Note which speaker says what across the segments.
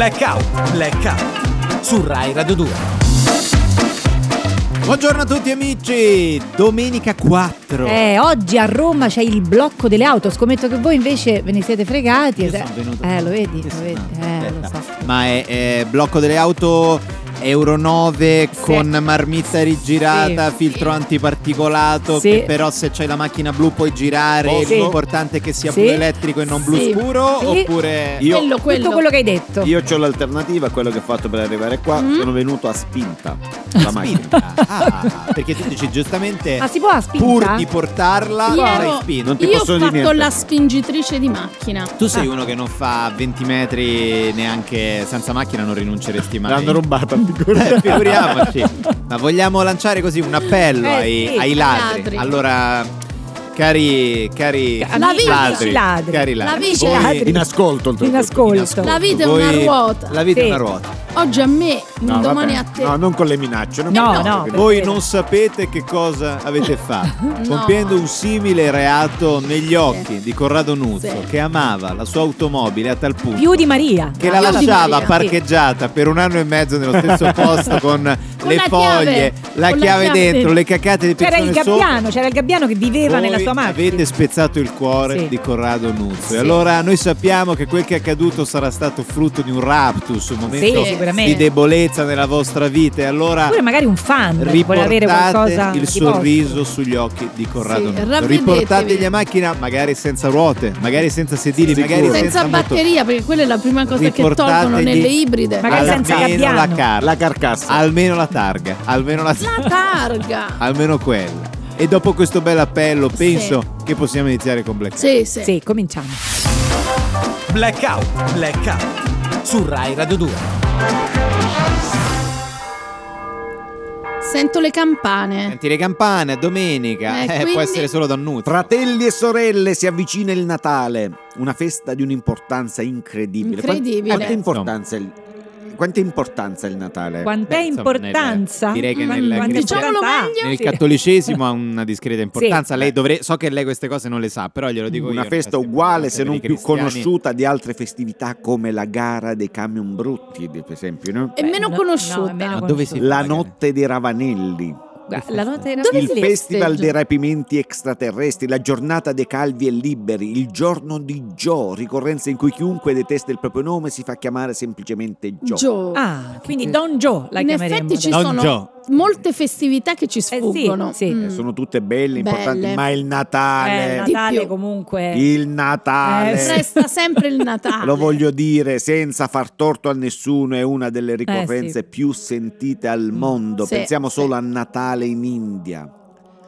Speaker 1: Blackout, Blackout su Rai Radio 2.
Speaker 2: Buongiorno a tutti amici, domenica 4.
Speaker 3: Eh, oggi a Roma c'è il blocco delle auto. Scommetto che voi invece ve ne siete fregati.
Speaker 2: Io sono venuto-
Speaker 3: Eh, lo vedi? Lo vedi? Eh, lo so.
Speaker 2: Ma è, è blocco delle auto Euro 9
Speaker 3: Sì.
Speaker 2: con marmitta rigirata,
Speaker 3: Sì.
Speaker 2: filtro antiparticolato,
Speaker 3: Sì.
Speaker 2: che però se c'hai la macchina blu puoi girare,
Speaker 3: Sì.
Speaker 2: l'importante è che sia
Speaker 3: Sì.
Speaker 2: blu elettrico e non blu
Speaker 4: Sì.
Speaker 2: scuro,
Speaker 3: Sì.
Speaker 2: oppure...
Speaker 5: Io,
Speaker 4: Quello, quello.
Speaker 3: Tutto quello che hai detto.
Speaker 5: io ho l'alternativa a quello che ho fatto per arrivare qua.
Speaker 4: Mm.
Speaker 5: Sono venuto a spinta. La macchina.
Speaker 2: Spinta. Ah, perché tu dici giustamente,
Speaker 3: Ah, si può a spinta?
Speaker 2: pur di portarla,
Speaker 4: Io-
Speaker 2: spinta.
Speaker 5: Non ti
Speaker 4: Io ho
Speaker 5: posso dire
Speaker 4: fatto
Speaker 5: niente.
Speaker 4: la spingitrice di macchina.
Speaker 2: Tu
Speaker 3: Ah.
Speaker 2: sei uno che non fa 20 metri neanche senza macchina, non rinunceresti mai.
Speaker 5: L'hanno rubata
Speaker 2: Eh, figuriamoci. Ma vogliamo lanciare così un appello
Speaker 3: Eh,
Speaker 2: ai,
Speaker 3: sì,
Speaker 2: ai
Speaker 4: ai
Speaker 2: ladri.
Speaker 4: ladri.
Speaker 2: Allora, cari, cari
Speaker 3: La
Speaker 4: vita-
Speaker 3: amici ladri.
Speaker 2: cari
Speaker 4: La
Speaker 2: ladri,
Speaker 4: vita-
Speaker 2: voi-
Speaker 3: ladri.
Speaker 5: In ascolto.
Speaker 3: In ascolto.
Speaker 4: La vita è
Speaker 2: voi-
Speaker 4: una ruota.
Speaker 2: La vita
Speaker 3: Sì.
Speaker 2: è una ruota.
Speaker 4: Oggi a me,
Speaker 5: No,
Speaker 4: domani
Speaker 5: vabbè.
Speaker 4: a te.
Speaker 5: No, non con le minacce. non
Speaker 3: No, no.
Speaker 5: perché-
Speaker 2: Voi non sapete che cosa avete fatto,
Speaker 4: No.
Speaker 2: compiendo un simile reato negli occhi di Corrado Nuzzo,
Speaker 4: Sì.
Speaker 2: che amava la sua automobile a tal punto
Speaker 3: Più di Maria.
Speaker 2: che la lasciava
Speaker 4: sì.
Speaker 2: parcheggiata per un anno e mezzo nello stesso posto con, le
Speaker 4: la
Speaker 2: foglie,
Speaker 4: chiave,
Speaker 2: la
Speaker 4: con la
Speaker 2: chiave
Speaker 4: chiave
Speaker 2: dentro, le cacate di
Speaker 3: C'era il
Speaker 2: persone
Speaker 3: gabbiano, c'era il gabbiano che viveva nella Macchina.
Speaker 2: avete spezzato il cuore
Speaker 3: Sì.
Speaker 2: di Corrado Nuzzo.
Speaker 4: Sì.
Speaker 2: E allora noi sappiamo che quel che è accaduto sarà stato frutto di un raptus, un momento
Speaker 3: Sì,
Speaker 2: di debolezza nella vostra vita. E allora
Speaker 3: Oppure magari un fan vuole avere
Speaker 2: riportate
Speaker 3: qualcosa
Speaker 2: il sorriso
Speaker 3: vostro.
Speaker 2: sugli occhi di Corrado
Speaker 4: Sì,
Speaker 2: Nuzzo. Riportategli a macchina, magari senza ruote, magari senza sedili, magari senza,
Speaker 4: Senza batteria, perché quella è la prima cosa che tolgono nelle ibride.
Speaker 3: Magari senza
Speaker 2: almeno la, car-
Speaker 5: La carcassa.
Speaker 2: almeno la targa, almeno la
Speaker 4: La targa.
Speaker 2: almeno quella. E dopo questo bel appello, penso che possiamo iniziare con Black.
Speaker 4: Sì, sì.
Speaker 3: Sì, cominciamo.
Speaker 1: Blackout, Blackout su Rai Radio 2.
Speaker 4: Sento le campane.
Speaker 2: Senti le campane a domenica,
Speaker 4: Eh,
Speaker 2: eh,
Speaker 4: quindi-
Speaker 2: può essere solo da Nuzzo.
Speaker 5: Fratelli e sorelle, si avvicina il Natale, una festa di un'importanza incredibile.
Speaker 4: Incredibile.
Speaker 5: Quanta importanza è il, quanta importanza il Natale?
Speaker 3: Quant'è
Speaker 2: Beh, insomma,
Speaker 3: importanza?
Speaker 2: nel- direi che nel- nel-
Speaker 4: meglio.
Speaker 2: Nel cattolicesimo ha una discreta importanza.
Speaker 3: Sì.
Speaker 2: Lei dovre- so che lei queste cose non le sa, però glielo dico io.
Speaker 5: Una
Speaker 2: una
Speaker 5: festa uguale, se non più
Speaker 2: cristiani.
Speaker 5: conosciuta di altre festività come la gara dei camion brutti, per esempio, no?
Speaker 4: È meno
Speaker 3: no,
Speaker 4: conosciuta.
Speaker 3: no, è meno
Speaker 2: Ma dove si
Speaker 3: conosciuta.
Speaker 5: La notte dei Ravanelli,
Speaker 3: La nota era
Speaker 4: Dove
Speaker 5: il festival dei rapimenti extraterrestri, la giornata dei calvi e liberi, il giorno di Joe, ricorrenza in cui chiunque detesta il proprio nome si fa chiamare semplicemente Joe.
Speaker 4: Joe.
Speaker 3: Ah, quindi Don Joe la
Speaker 4: In
Speaker 3: chiameremo.
Speaker 4: effetti ci
Speaker 2: Don
Speaker 4: sono
Speaker 2: Joe.
Speaker 4: Molte festività che ci sfuggono.
Speaker 3: Eh sì, sì.
Speaker 4: Mm.
Speaker 5: Eh, Sono tutte belle, importanti,
Speaker 4: Belle.
Speaker 5: ma il
Speaker 3: Eh,
Speaker 5: Natale,
Speaker 4: Di
Speaker 3: Natale
Speaker 4: più.
Speaker 3: comunque.
Speaker 5: il Natale,
Speaker 3: Eh.
Speaker 4: Resta sempre il Natale.
Speaker 5: lo voglio dire senza far torto a nessuno, è una delle ricorrenze
Speaker 3: Eh, sì.
Speaker 5: più sentite al mondo.
Speaker 4: Sì,
Speaker 5: Pensiamo
Speaker 4: sì.
Speaker 5: solo a Natale in India,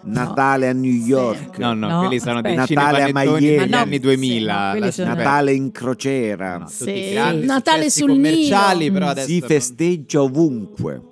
Speaker 5: Natale a New York,
Speaker 2: No, no,
Speaker 3: No,
Speaker 2: quelli sono dei.
Speaker 5: Natale a Miami. no,
Speaker 2: anni 2000.
Speaker 3: sì, no.
Speaker 5: Natale in crociera.
Speaker 2: No,
Speaker 4: Sì. Natale sul
Speaker 2: commerciali,
Speaker 4: Nilo.
Speaker 2: però adesso
Speaker 5: Si festeggia ovunque.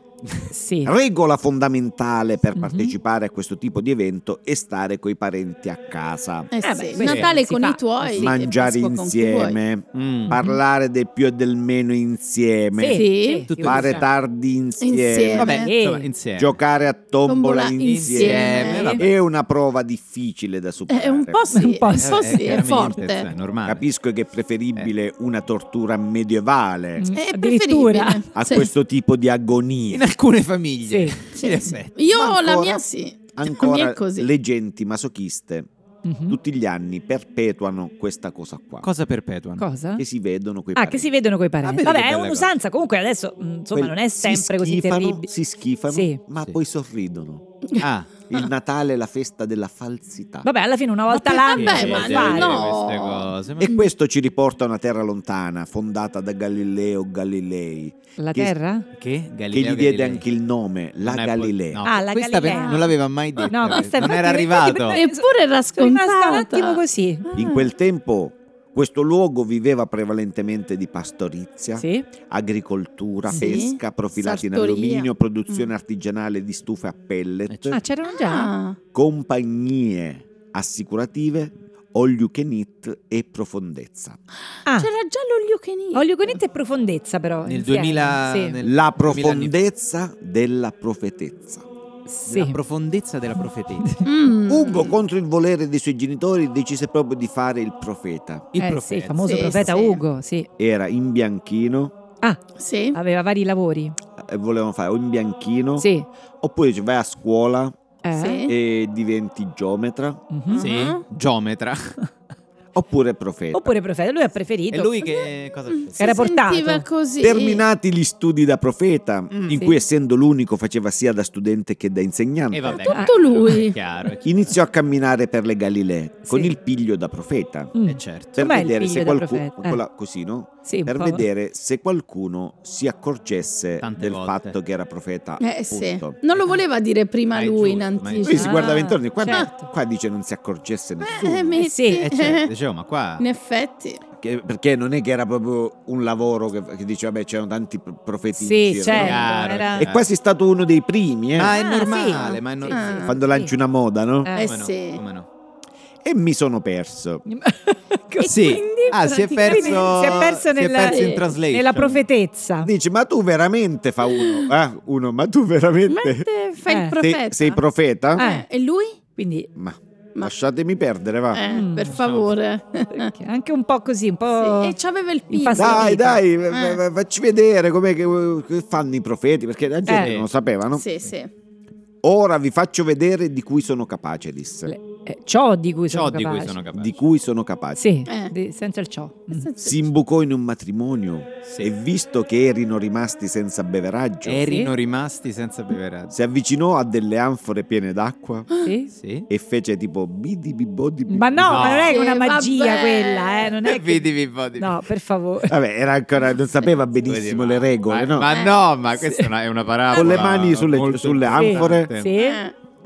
Speaker 3: Sì.
Speaker 5: Regola fondamentale per
Speaker 3: Mhm.
Speaker 5: partecipare a questo tipo di evento è stare coi parenti a casa.
Speaker 4: Eh
Speaker 3: Eh
Speaker 4: sì,
Speaker 3: beh,
Speaker 4: Natale con
Speaker 3: fa.
Speaker 4: i tuoi.
Speaker 5: mangiare
Speaker 4: con
Speaker 5: insieme,
Speaker 2: Mm.
Speaker 5: parlare del più e del meno insieme,
Speaker 4: Sì.
Speaker 2: Tutto
Speaker 5: fare tardi insieme,
Speaker 4: Insieme.
Speaker 2: Vabbè,
Speaker 3: Eh.
Speaker 2: insomma, insieme.
Speaker 5: giocare a tombola,
Speaker 4: Tombola
Speaker 5: insieme.
Speaker 4: insieme.
Speaker 2: vabbè.
Speaker 5: È una prova difficile da superare.
Speaker 4: È un po' sì,
Speaker 3: Un po' sì.
Speaker 2: Eh,
Speaker 4: sì, è
Speaker 2: chiaramente,
Speaker 4: forte.
Speaker 2: cioè, è normale.
Speaker 5: Capisco che è preferibile una tortura medievale
Speaker 3: Mm,
Speaker 4: È preferibile.
Speaker 5: a
Speaker 4: Sì.
Speaker 5: questo tipo di agonia.
Speaker 2: Alcune famiglie.
Speaker 3: Sì.
Speaker 4: Sì. Io
Speaker 5: Ma
Speaker 4: la mia sì. Mia
Speaker 5: Ancora
Speaker 4: così.
Speaker 5: le genti masochiste
Speaker 3: Mhm.
Speaker 5: tutti gli anni perpetuano questa cosa qua.
Speaker 2: Cosa perpetuano?
Speaker 3: Cosa?
Speaker 5: Che si vedono quei
Speaker 3: Ah, che
Speaker 5: parenti.
Speaker 3: si vedono coi
Speaker 2: Ah,
Speaker 3: parenti.
Speaker 2: vedi
Speaker 3: Vabbè,
Speaker 2: che
Speaker 3: è un'usanza. Comunque adesso, mm, insomma,
Speaker 5: Quel-
Speaker 3: non è sempre così
Speaker 5: schifano,
Speaker 3: terribile.
Speaker 5: Si schifano,
Speaker 3: Sì.
Speaker 5: ma
Speaker 2: Sì.
Speaker 5: poi sorridono.
Speaker 2: Ah,
Speaker 5: Il Natale è la festa della falsità.
Speaker 3: Vabbè, alla fine una volta l'anno
Speaker 4: vabbè, ma
Speaker 3: fare.
Speaker 4: no.
Speaker 2: cose. ma-
Speaker 5: E questo ci riporta a una terra lontana, fondata da Galileo Galilei,
Speaker 3: La
Speaker 5: che-
Speaker 3: terra?
Speaker 2: Che?
Speaker 5: che
Speaker 2: Galileo
Speaker 5: gli diede
Speaker 2: Galilei.
Speaker 5: anche il nome, la
Speaker 2: Non è po-
Speaker 5: Galilea.
Speaker 2: no,
Speaker 3: Ah, la
Speaker 2: questa per-
Speaker 3: Galilea.
Speaker 2: non l'aveva mai detto.
Speaker 3: No,
Speaker 2: non era arrivato.
Speaker 4: Eppure era
Speaker 3: rimasta un
Speaker 4: scontata.
Speaker 3: attimo così.
Speaker 5: In quel tempo questo luogo viveva prevalentemente di pastorizia,
Speaker 3: Sì.
Speaker 5: agricoltura,
Speaker 4: Sì.
Speaker 5: pesca, profilati in
Speaker 4: Sartoria.
Speaker 5: alluminio, produzione
Speaker 4: Mm.
Speaker 5: artigianale di stufe a pellet,
Speaker 3: Ah, c'erano già?
Speaker 4: Ah,
Speaker 5: compagnie assicurative, all you can eat e profondezza.
Speaker 3: Ah,
Speaker 4: c'era già l'olio che ni-
Speaker 3: olio con e profondezza però.
Speaker 2: Nel
Speaker 3: insieme,
Speaker 2: 2000
Speaker 3: Sì.
Speaker 2: nel-
Speaker 5: La
Speaker 2: 2000
Speaker 5: profondezza della profetezza.
Speaker 3: Sì.
Speaker 2: La profondezza della profetezza.
Speaker 4: Mm.
Speaker 5: Ugo, contro il volere dei suoi genitori, decise proprio di fare il profeta.
Speaker 2: Il
Speaker 3: Eh,
Speaker 2: profeta.
Speaker 3: sì, il famoso
Speaker 4: Sì,
Speaker 3: profeta
Speaker 4: sì.
Speaker 3: Ugo, sì.
Speaker 5: Era in bianchino,
Speaker 3: Ah,
Speaker 4: Sì.
Speaker 3: aveva vari lavori.
Speaker 5: e volevano fare o in bianchino
Speaker 3: Sì.
Speaker 5: oppure dice, vai a scuola
Speaker 3: Eh?
Speaker 5: E diventi geometra
Speaker 3: Mhm.
Speaker 2: Sì, geometra.
Speaker 5: oppure profeta.
Speaker 3: Oppure profeta, lui ha preferito.
Speaker 2: E lui che cosa
Speaker 4: Mm,
Speaker 2: fa?
Speaker 4: si
Speaker 3: Era portato.
Speaker 4: così.
Speaker 5: Terminati gli studi da profeta,
Speaker 2: Mm.
Speaker 5: in
Speaker 3: Sì.
Speaker 5: cui essendo l'unico faceva sia da studente che da insegnante,
Speaker 2: E vabbè.
Speaker 4: Tutto lui.
Speaker 2: È chiaro, è chiaro.
Speaker 5: iniziò a camminare per le Galilee con
Speaker 3: Sì.
Speaker 5: il piglio da profeta.
Speaker 3: Mm.
Speaker 2: Eh, certo.
Speaker 5: Per
Speaker 3: Com'è
Speaker 5: vedere se qualcuno?
Speaker 3: Eh.
Speaker 5: così, no?
Speaker 3: Sì,
Speaker 5: per vedere se qualcuno si accorgesse
Speaker 2: Tante
Speaker 5: del
Speaker 2: volte.
Speaker 5: fatto che era profeta.
Speaker 4: Eh sì. Non lo voleva dire prima
Speaker 2: Ma è
Speaker 4: lui in
Speaker 2: giusto, è
Speaker 4: anticipo.
Speaker 5: Lui si
Speaker 3: Ah,
Speaker 5: guardava intorno e qua,
Speaker 3: certo.
Speaker 5: qua dice non si accorgesse nessuno.
Speaker 4: Eh, metti.
Speaker 3: sì,
Speaker 2: Eh, certo, dicevo, ma qua...
Speaker 4: In effetti.
Speaker 5: Perché non è che era proprio un lavoro che, che dice vabbè c'erano tanti pro- profeti in
Speaker 3: Sì,
Speaker 5: giro,
Speaker 3: certo. era-
Speaker 5: È quasi stato uno dei primi, eh,
Speaker 2: Ah, è
Speaker 3: Ah,
Speaker 2: normale,
Speaker 3: sì.
Speaker 2: ma è
Speaker 3: Sì,
Speaker 2: normale.
Speaker 4: sì.
Speaker 5: quando lanci una moda, no?
Speaker 3: Eh.
Speaker 4: Eh
Speaker 2: Come no,
Speaker 4: sì.
Speaker 2: come no.
Speaker 5: E mi sono perso.
Speaker 3: Così.
Speaker 2: Sì,
Speaker 3: Quindi,
Speaker 2: ah, si è perso,
Speaker 3: si è perso
Speaker 2: si è
Speaker 3: nella,
Speaker 2: perso in translation.
Speaker 3: nella profetezza.
Speaker 5: Dici, ma tu veramente fa uno? Ah, uno, ma tu veramente
Speaker 4: fai
Speaker 3: Eh.
Speaker 4: il
Speaker 5: sei,
Speaker 4: profeta.
Speaker 5: sei profeta?
Speaker 3: Eh.
Speaker 4: E lui?
Speaker 3: Quindi
Speaker 5: Ma,
Speaker 4: Ma-
Speaker 5: lasciatemi perdere, va.
Speaker 4: Eh,
Speaker 3: Mm,
Speaker 4: per favore.
Speaker 3: anche un po' così, un po'.
Speaker 4: Sì, E c'aveva il.
Speaker 3: Infastidito.
Speaker 5: Dai, dai,
Speaker 4: Eh.
Speaker 5: facci vedere che fanno i profeti, perché la gente
Speaker 3: Eh.
Speaker 5: non lo sapeva, no?
Speaker 4: Sì, sì.
Speaker 5: Ora vi faccio vedere di cui sono capace, disse.
Speaker 3: Le- eh, ciò di cui
Speaker 2: Ciò
Speaker 3: sono
Speaker 2: di cui
Speaker 3: capace.
Speaker 2: sono capace.
Speaker 5: Di cui sono capace.
Speaker 3: Sì,
Speaker 4: Eh.
Speaker 3: di- senza il ciò. Mm.
Speaker 5: Si imbucò in un matrimonio
Speaker 2: Sì.
Speaker 5: e visto che erano rimasti senza beveraggio,
Speaker 2: Erano rimasti senza beveraggio.
Speaker 5: si avvicinò a delle anfore piene d'acqua
Speaker 3: Sì?
Speaker 2: Sì.
Speaker 5: e fece tipo bidi bibodi bibodi.
Speaker 3: Ma no,
Speaker 2: No.
Speaker 3: ma non è
Speaker 4: Sì,
Speaker 3: una magia
Speaker 4: vabbè.
Speaker 3: quella, eh, non è che... No, per favore.
Speaker 5: Vabbè, era ancora, non sapeva benissimo le regole,
Speaker 2: ma,
Speaker 5: no?
Speaker 2: Ma no, ma questa è una, è una parabola.
Speaker 5: Con le mani sulle- sulle anfore.
Speaker 3: Sì.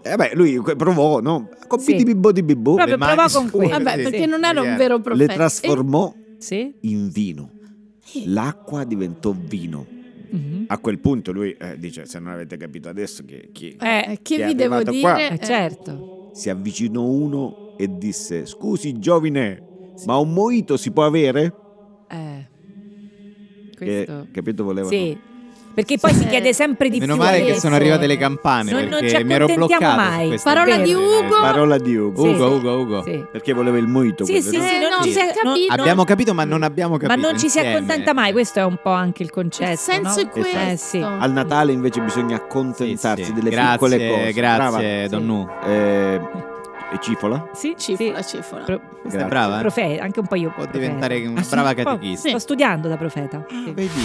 Speaker 4: Eh.
Speaker 5: E vabbè, lui provò, no? Con
Speaker 3: Sì.
Speaker 5: bidi bibodi bibò,
Speaker 3: Proprio
Speaker 2: Le mani
Speaker 3: provò con quello.
Speaker 4: Vabbè,
Speaker 2: Sì,
Speaker 4: perché
Speaker 2: sì.
Speaker 4: non era un vero
Speaker 5: le
Speaker 4: profeta.
Speaker 5: trasformò
Speaker 3: Sì.
Speaker 5: in vino. L'acqua diventò vino.
Speaker 3: Mhm.
Speaker 5: A quel punto lui eh, dice, se non avete capito adesso che chi...
Speaker 4: Eh, eh, che
Speaker 5: Chi è
Speaker 4: vi devo dire?
Speaker 5: qua?
Speaker 3: Eh, certo.
Speaker 5: Si avvicinò uno e disse, scusi giovine, ma un moito si può avere?
Speaker 3: Eh.
Speaker 5: Che,
Speaker 3: Questo...
Speaker 5: capito, voleva...
Speaker 3: Sì. Perché poi si chiede sempre di
Speaker 2: Meno
Speaker 3: più.
Speaker 2: male che sono arrivate le campane
Speaker 3: Non- non
Speaker 2: perché
Speaker 3: ci
Speaker 2: mi ero bloccato
Speaker 3: mai.
Speaker 2: su queste
Speaker 4: Parola di Ugo.
Speaker 5: Parola di Ugo.
Speaker 3: Sì,
Speaker 2: Ugo. Ugo, Ugo.
Speaker 3: Sì.
Speaker 5: Perché voleva il moito.
Speaker 3: Sì, sì,
Speaker 5: no?
Speaker 3: sì,
Speaker 4: Eh,
Speaker 3: non
Speaker 4: no,
Speaker 3: ci si,
Speaker 4: capito.
Speaker 3: non-
Speaker 2: Abbiamo capito, ma non abbiamo
Speaker 3: ma
Speaker 2: capito.
Speaker 3: non ci si accontenta mai, questo è un po' anche il concetto.
Speaker 4: Il senso
Speaker 3: no?
Speaker 4: è questo.
Speaker 3: Eh, sì.
Speaker 5: Al Natale invece bisogna accontentarsi
Speaker 2: sì.
Speaker 5: delle
Speaker 2: grazie,
Speaker 5: piccole cose.
Speaker 2: Grazie,
Speaker 3: Sì.
Speaker 2: Don Nu.
Speaker 5: Brava. Eh, e cifola?
Speaker 3: Sì,
Speaker 4: Cifola,
Speaker 3: sì.
Speaker 4: cifola.
Speaker 3: Pro-
Speaker 2: Questa
Speaker 5: Grazie.
Speaker 2: è brava? eh?
Speaker 3: profeta, anche un po' io.
Speaker 2: Può
Speaker 3: profeta.
Speaker 2: diventare una
Speaker 3: Ah, sì?
Speaker 2: brava
Speaker 3: po'.
Speaker 2: catechista.
Speaker 3: Sto studiando da profeta. sì.
Speaker 2: Vedi?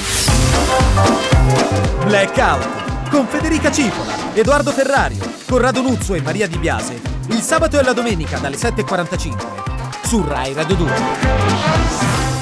Speaker 1: Blackout con Federica Cipola, Edoardo Ferrario, Corrado Nuzzo e Maria Di Biase. Il sabato e la domenica dalle 7.45
Speaker 2: Su Rai Radio 2.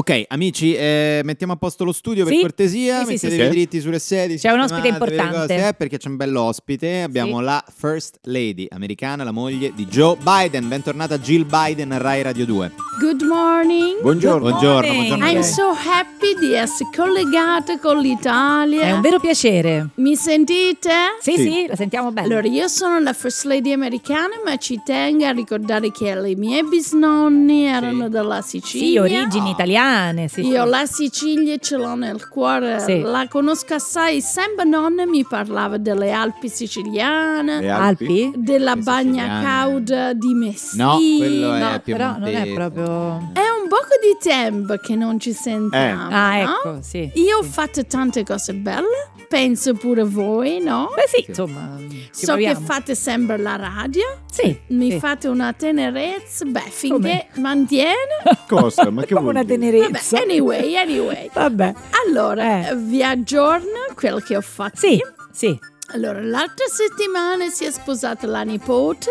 Speaker 2: Ok, amici, eh, mettiamo a posto lo studio per
Speaker 3: Sì.
Speaker 2: cortesia.
Speaker 3: Sì, sì,
Speaker 2: Mettetevi
Speaker 3: sì, sì.
Speaker 2: dritti sulle sedie.
Speaker 3: C'è un ospite
Speaker 2: le
Speaker 3: importante.
Speaker 2: cose, eh, perché c'è un bello ospite. Abbiamo
Speaker 3: Sì.
Speaker 2: la First Lady americana, la moglie di Joe Biden. Bentornata Jill Biden a Rai Radio 2.
Speaker 4: Good morning.
Speaker 5: Buongiorno.
Speaker 2: Buongiorno,
Speaker 3: morning.
Speaker 2: buongiorno.
Speaker 4: I'm so happy di essere collegata con l'Italia.
Speaker 3: È un vero piacere.
Speaker 4: Mi sentite?
Speaker 3: Sì,
Speaker 5: Sì.
Speaker 3: sì, la sentiamo bene.
Speaker 4: Allora, io sono la First Lady americana, ma ci tengo a ricordare che i miei bisnonni erano della
Speaker 3: sì,
Speaker 4: Sicilia.
Speaker 3: origini italiane. Sì,
Speaker 4: Io
Speaker 3: sì.
Speaker 4: la Sicilia ce l'ho nel cuore,
Speaker 3: Sì.
Speaker 4: la conosco assai. Sempre nonna mi parlava delle Alpi siciliane,
Speaker 5: Le
Speaker 3: Alpi?
Speaker 4: della
Speaker 2: Le
Speaker 4: bagna
Speaker 2: siciliane.
Speaker 4: cauda di Messina.
Speaker 2: No, quello è
Speaker 3: No, però non è proprio...
Speaker 4: È un poco di tempo che non ci sentiamo.
Speaker 3: Ah,
Speaker 4: no?
Speaker 3: ecco, sì.
Speaker 4: Io ho fatto tante cose belle, penso pure voi, no?
Speaker 3: Beh sì, insomma, ci
Speaker 4: so che
Speaker 3: proviamo.
Speaker 4: fate sempre la radio,
Speaker 3: Sì,
Speaker 4: mi
Speaker 3: sì.
Speaker 4: fate una tenerezza, beh, finché mantiene.
Speaker 5: Cosa? Ma che
Speaker 3: Come
Speaker 5: vuol
Speaker 3: una
Speaker 5: dire?
Speaker 4: Vabbè,
Speaker 3: tenerezza.
Speaker 4: anyway, anyway.
Speaker 3: Vabbè.
Speaker 4: Allora,
Speaker 3: Eh.
Speaker 4: vi aggiorno quel che ho fatto.
Speaker 3: Sì, sì.
Speaker 4: Allora, l'altra settimana si è sposata la nipote,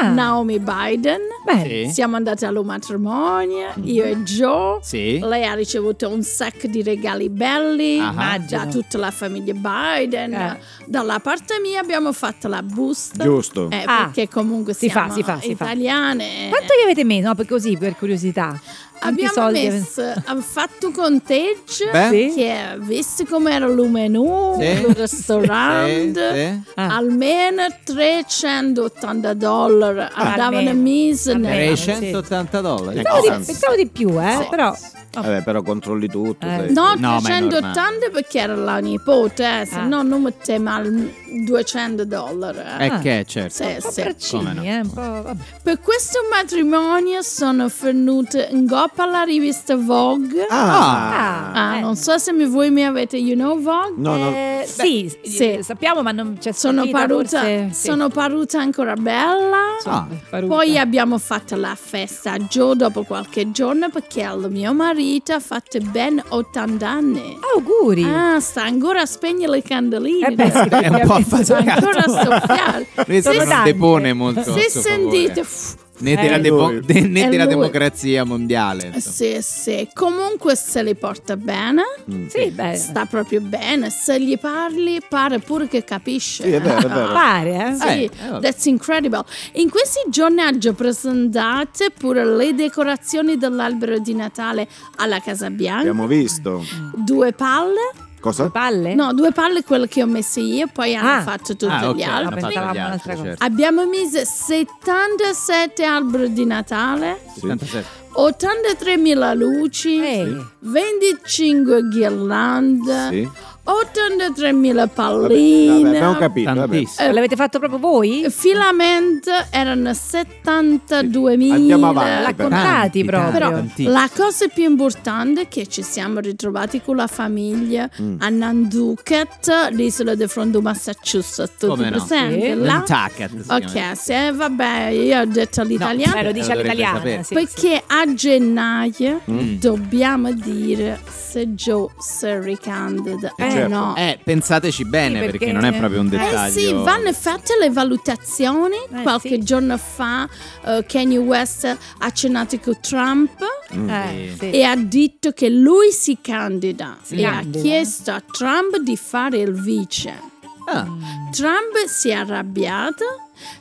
Speaker 3: Ah,
Speaker 4: Naomi Biden.
Speaker 3: bene.
Speaker 2: Sì.
Speaker 4: Siamo andati allo matrimonio, io e Joe.
Speaker 2: Sì.
Speaker 4: Lei ha ricevuto un sacco di regali belli
Speaker 2: Ah.
Speaker 4: da tutta la famiglia Biden.
Speaker 3: Eh.
Speaker 4: Dalla parte mia abbiamo fatto la busta.
Speaker 5: Giusto.
Speaker 4: Eh,
Speaker 3: Ah.
Speaker 4: perché comunque
Speaker 3: Si fa,
Speaker 4: siamo
Speaker 3: si fa, si fa.
Speaker 4: italiane.
Speaker 3: Quanto gli avete messo? No, per così, per curiosità.
Speaker 4: Abbiamo
Speaker 3: soldi
Speaker 4: messo, abbiamo fatto conteggio
Speaker 2: Beh.
Speaker 3: Sì.
Speaker 4: che visto com'era il menù,
Speaker 2: Sì.
Speaker 4: il ristorante,
Speaker 2: Sì, sì.
Speaker 3: Ah.
Speaker 4: almeno 380 dollari andavano
Speaker 3: Almeno.
Speaker 4: mise
Speaker 3: Almeno.
Speaker 4: nel-
Speaker 2: 380 dollari.
Speaker 3: Pensavo di,
Speaker 5: Abbastanza.
Speaker 3: pensavo di più, eh,
Speaker 4: Sì.
Speaker 3: però...
Speaker 5: Vabbè, però controlli tutto.
Speaker 3: Eh.
Speaker 4: No,
Speaker 2: No, ma è
Speaker 4: 380 perché era la nipote, eh, se
Speaker 3: Ah.
Speaker 4: no non mettiamo al 200 dollari. eh.
Speaker 2: E
Speaker 3: Ah.
Speaker 2: che, certo.
Speaker 4: Sì,
Speaker 3: Un
Speaker 4: sì.
Speaker 3: braccini,
Speaker 2: Come no.
Speaker 3: eh, un po'... Vabbè.
Speaker 4: Per questo matrimonio sono venuta in gop per la rivista Vogue.
Speaker 5: Ah,
Speaker 4: Ah,
Speaker 3: eh.
Speaker 4: non so se mi- voi mi avete, you know Vogue?
Speaker 5: no, no.
Speaker 3: Eh, sì,
Speaker 4: sì.
Speaker 3: sappiamo, ma non c'è
Speaker 4: Sono paruta,
Speaker 3: forse, sì.
Speaker 4: sono paruta ancora bella.
Speaker 2: Ah,
Speaker 3: Paruta.
Speaker 4: Poi abbiamo fatto la festa a Joe dopo qualche giorno perché il mio marito ha fatto ben 80 anni.
Speaker 3: Auguri.
Speaker 4: Ah, sta ancora a spegnere le candeline.
Speaker 3: Eh beh, sì,
Speaker 2: È un po'
Speaker 4: sta
Speaker 2: affaticato.
Speaker 4: ancora a soffiare.
Speaker 2: Questo non depone molto.
Speaker 4: Se sentite,
Speaker 2: favore. Né della,
Speaker 3: Eh,
Speaker 2: depo-
Speaker 5: lui.
Speaker 2: de- né della democrazia mondiale. insomma.
Speaker 4: sì, sì. Comunque se li porta bene,
Speaker 3: Sì, beh,
Speaker 4: sta proprio bene. Se gli parli, pare pure che capisce.
Speaker 5: Sì, è vero, è vero.
Speaker 3: pare, eh.
Speaker 4: Sì,
Speaker 2: Eh, eh,
Speaker 4: that's incredible. In questi giorni ha già presentate pure le decorazioni dell'albero di Natale alla Casa Bianca.
Speaker 5: Abbiamo visto.
Speaker 4: Due palle,
Speaker 5: Cosa?
Speaker 3: Palle?
Speaker 4: no, due palle quelle che ho messo io, poi hanno
Speaker 3: Ah.
Speaker 4: fatto tutti
Speaker 2: Ah, ok,
Speaker 4: gli
Speaker 3: Pensavamo
Speaker 2: gli altri, certo.
Speaker 4: Abbiamo messo 77 alberi di Natale,
Speaker 2: 77.
Speaker 4: 83.000 luci,
Speaker 3: Ehi.
Speaker 4: 25 ghirlande,
Speaker 5: Sì.
Speaker 4: 83.000
Speaker 5: Vabbè,
Speaker 4: palline.
Speaker 5: vabbè, abbiamo capito. Vabbè.
Speaker 4: Eh,
Speaker 3: L'avete fatto proprio voi?
Speaker 4: Filament erano 72.000.
Speaker 5: Andiamo avanti,
Speaker 3: L'ha
Speaker 5: però.
Speaker 3: contati
Speaker 2: Tanti,
Speaker 3: proprio.
Speaker 4: Però la cosa più importante è che ci siamo ritrovati con la famiglia
Speaker 5: Mm.
Speaker 4: a Nantucket, l'isola di fronte Massachusetts. Tutti
Speaker 2: Come no?
Speaker 4: presenti
Speaker 3: Sì.
Speaker 4: là?
Speaker 2: Nantucket.
Speaker 4: Ok, se vabbè, io ho detto l'italiano.
Speaker 3: Eh, lo dice
Speaker 2: sapere.
Speaker 3: Sì,
Speaker 4: perché a gennaio
Speaker 2: Mm.
Speaker 4: dobbiamo dire se Joe si ricandida o
Speaker 5: certo.
Speaker 4: no.
Speaker 2: Eh, pensateci bene
Speaker 3: Sì,
Speaker 2: perché,
Speaker 3: perché-
Speaker 2: non è proprio un
Speaker 4: Eh
Speaker 2: dettaglio.
Speaker 4: sì, vanno fatte le valutazioni.
Speaker 3: Eh,
Speaker 4: Qualche
Speaker 3: sì.
Speaker 4: giorno fa eh, Kanye West ha cenato con Trump
Speaker 3: Eh, sì.
Speaker 4: e ha detto che lui si candida
Speaker 3: Si
Speaker 4: e
Speaker 3: candida.
Speaker 4: ha chiesto a Trump di fare il vice.
Speaker 2: Ah,
Speaker 4: Trump si è arrabbiato,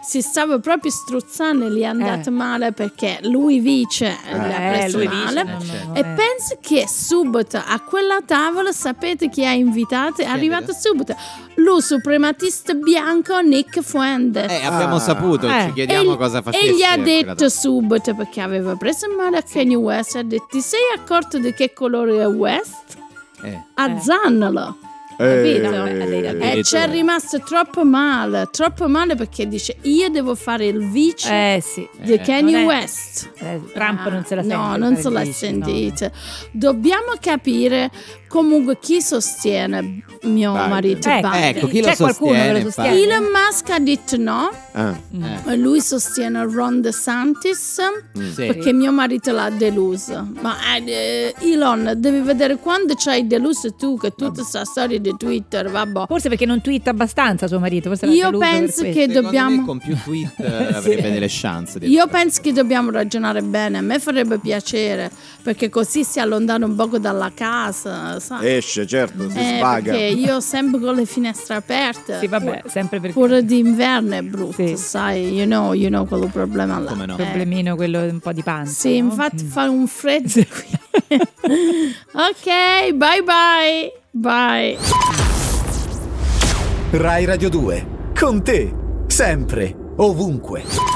Speaker 4: si stava proprio struzzando e gli è andato
Speaker 3: Eh.
Speaker 4: male perché lui vice l'ha
Speaker 3: Eh,
Speaker 4: preso
Speaker 3: lui
Speaker 4: male.
Speaker 3: dice, no, no, no,
Speaker 4: E
Speaker 3: eh.
Speaker 4: penso che subito a quella tavola, sapete chi ha invitato? È arrivato subito lui suprematista bianco Nick Fuentes.
Speaker 2: eh, abbiamo
Speaker 5: Ah.
Speaker 2: saputo,
Speaker 3: Eh.
Speaker 2: ci chiediamo
Speaker 4: E-
Speaker 2: cosa facesse.
Speaker 4: E gli ha detto subito perché aveva preso male a Kanye West. Ha detto: Ti sei accorto di che colore è West?
Speaker 2: Eh.
Speaker 4: Azzannalo.
Speaker 5: Eh,
Speaker 4: Capito?
Speaker 3: Eh,
Speaker 4: E
Speaker 2: Addirittura.
Speaker 4: ci è rimasto troppo male, troppo male perché dice io devo fare il vice
Speaker 3: Eh sì.
Speaker 4: di
Speaker 2: Eh,
Speaker 4: Kanye
Speaker 3: non è-
Speaker 4: West.
Speaker 3: Eh, Trump non se la sente.
Speaker 4: No,
Speaker 3: di
Speaker 4: non se la
Speaker 3: vice, no.
Speaker 4: sentite. Dobbiamo capire comunque chi sostiene mio
Speaker 5: Biden.
Speaker 4: marito
Speaker 3: Ecco,
Speaker 4: Biden.
Speaker 2: Ecco, chi lo
Speaker 3: C'è qualcuno che
Speaker 2: sostiene,
Speaker 3: lo sostiene?
Speaker 4: Elon Musk ha detto no,
Speaker 5: Ah,
Speaker 2: Eh,
Speaker 4: lui sostiene Ron DeSantis
Speaker 2: sì.
Speaker 4: perché mio marito l'ha deluso. Ma eh, Elon, devi vedere quando ci hai deluso tu che tutta questa storia di Twitter, vabbè.
Speaker 3: Forse perché non twitta abbastanza suo marito.
Speaker 4: Io penso che
Speaker 2: Secondo
Speaker 4: dobbiamo-
Speaker 2: me con più tweet eh, avrebbe delle chance. di-
Speaker 4: Io penso che dobbiamo ragionare bene, a me farebbe piacere perché così si allontana un poco dalla casa, sai?
Speaker 5: esce, certo, si
Speaker 4: Eh,
Speaker 5: svaga.
Speaker 4: perché io sempre con le finestre aperte.
Speaker 3: Sì, vabbè, sempre perché
Speaker 4: Pure d'inverno è brutto,
Speaker 3: Sì.
Speaker 4: sai, you know, you know quello problema là.
Speaker 2: Come no?
Speaker 4: Eh,
Speaker 3: problemino quello un po' di panza.
Speaker 4: sì,
Speaker 3: no?
Speaker 4: infatti
Speaker 3: Mm.
Speaker 4: fa un freddo qui. ok, bye bye. Bye.
Speaker 1: Rai Radio 2. Con te. Sempre. Ovunque.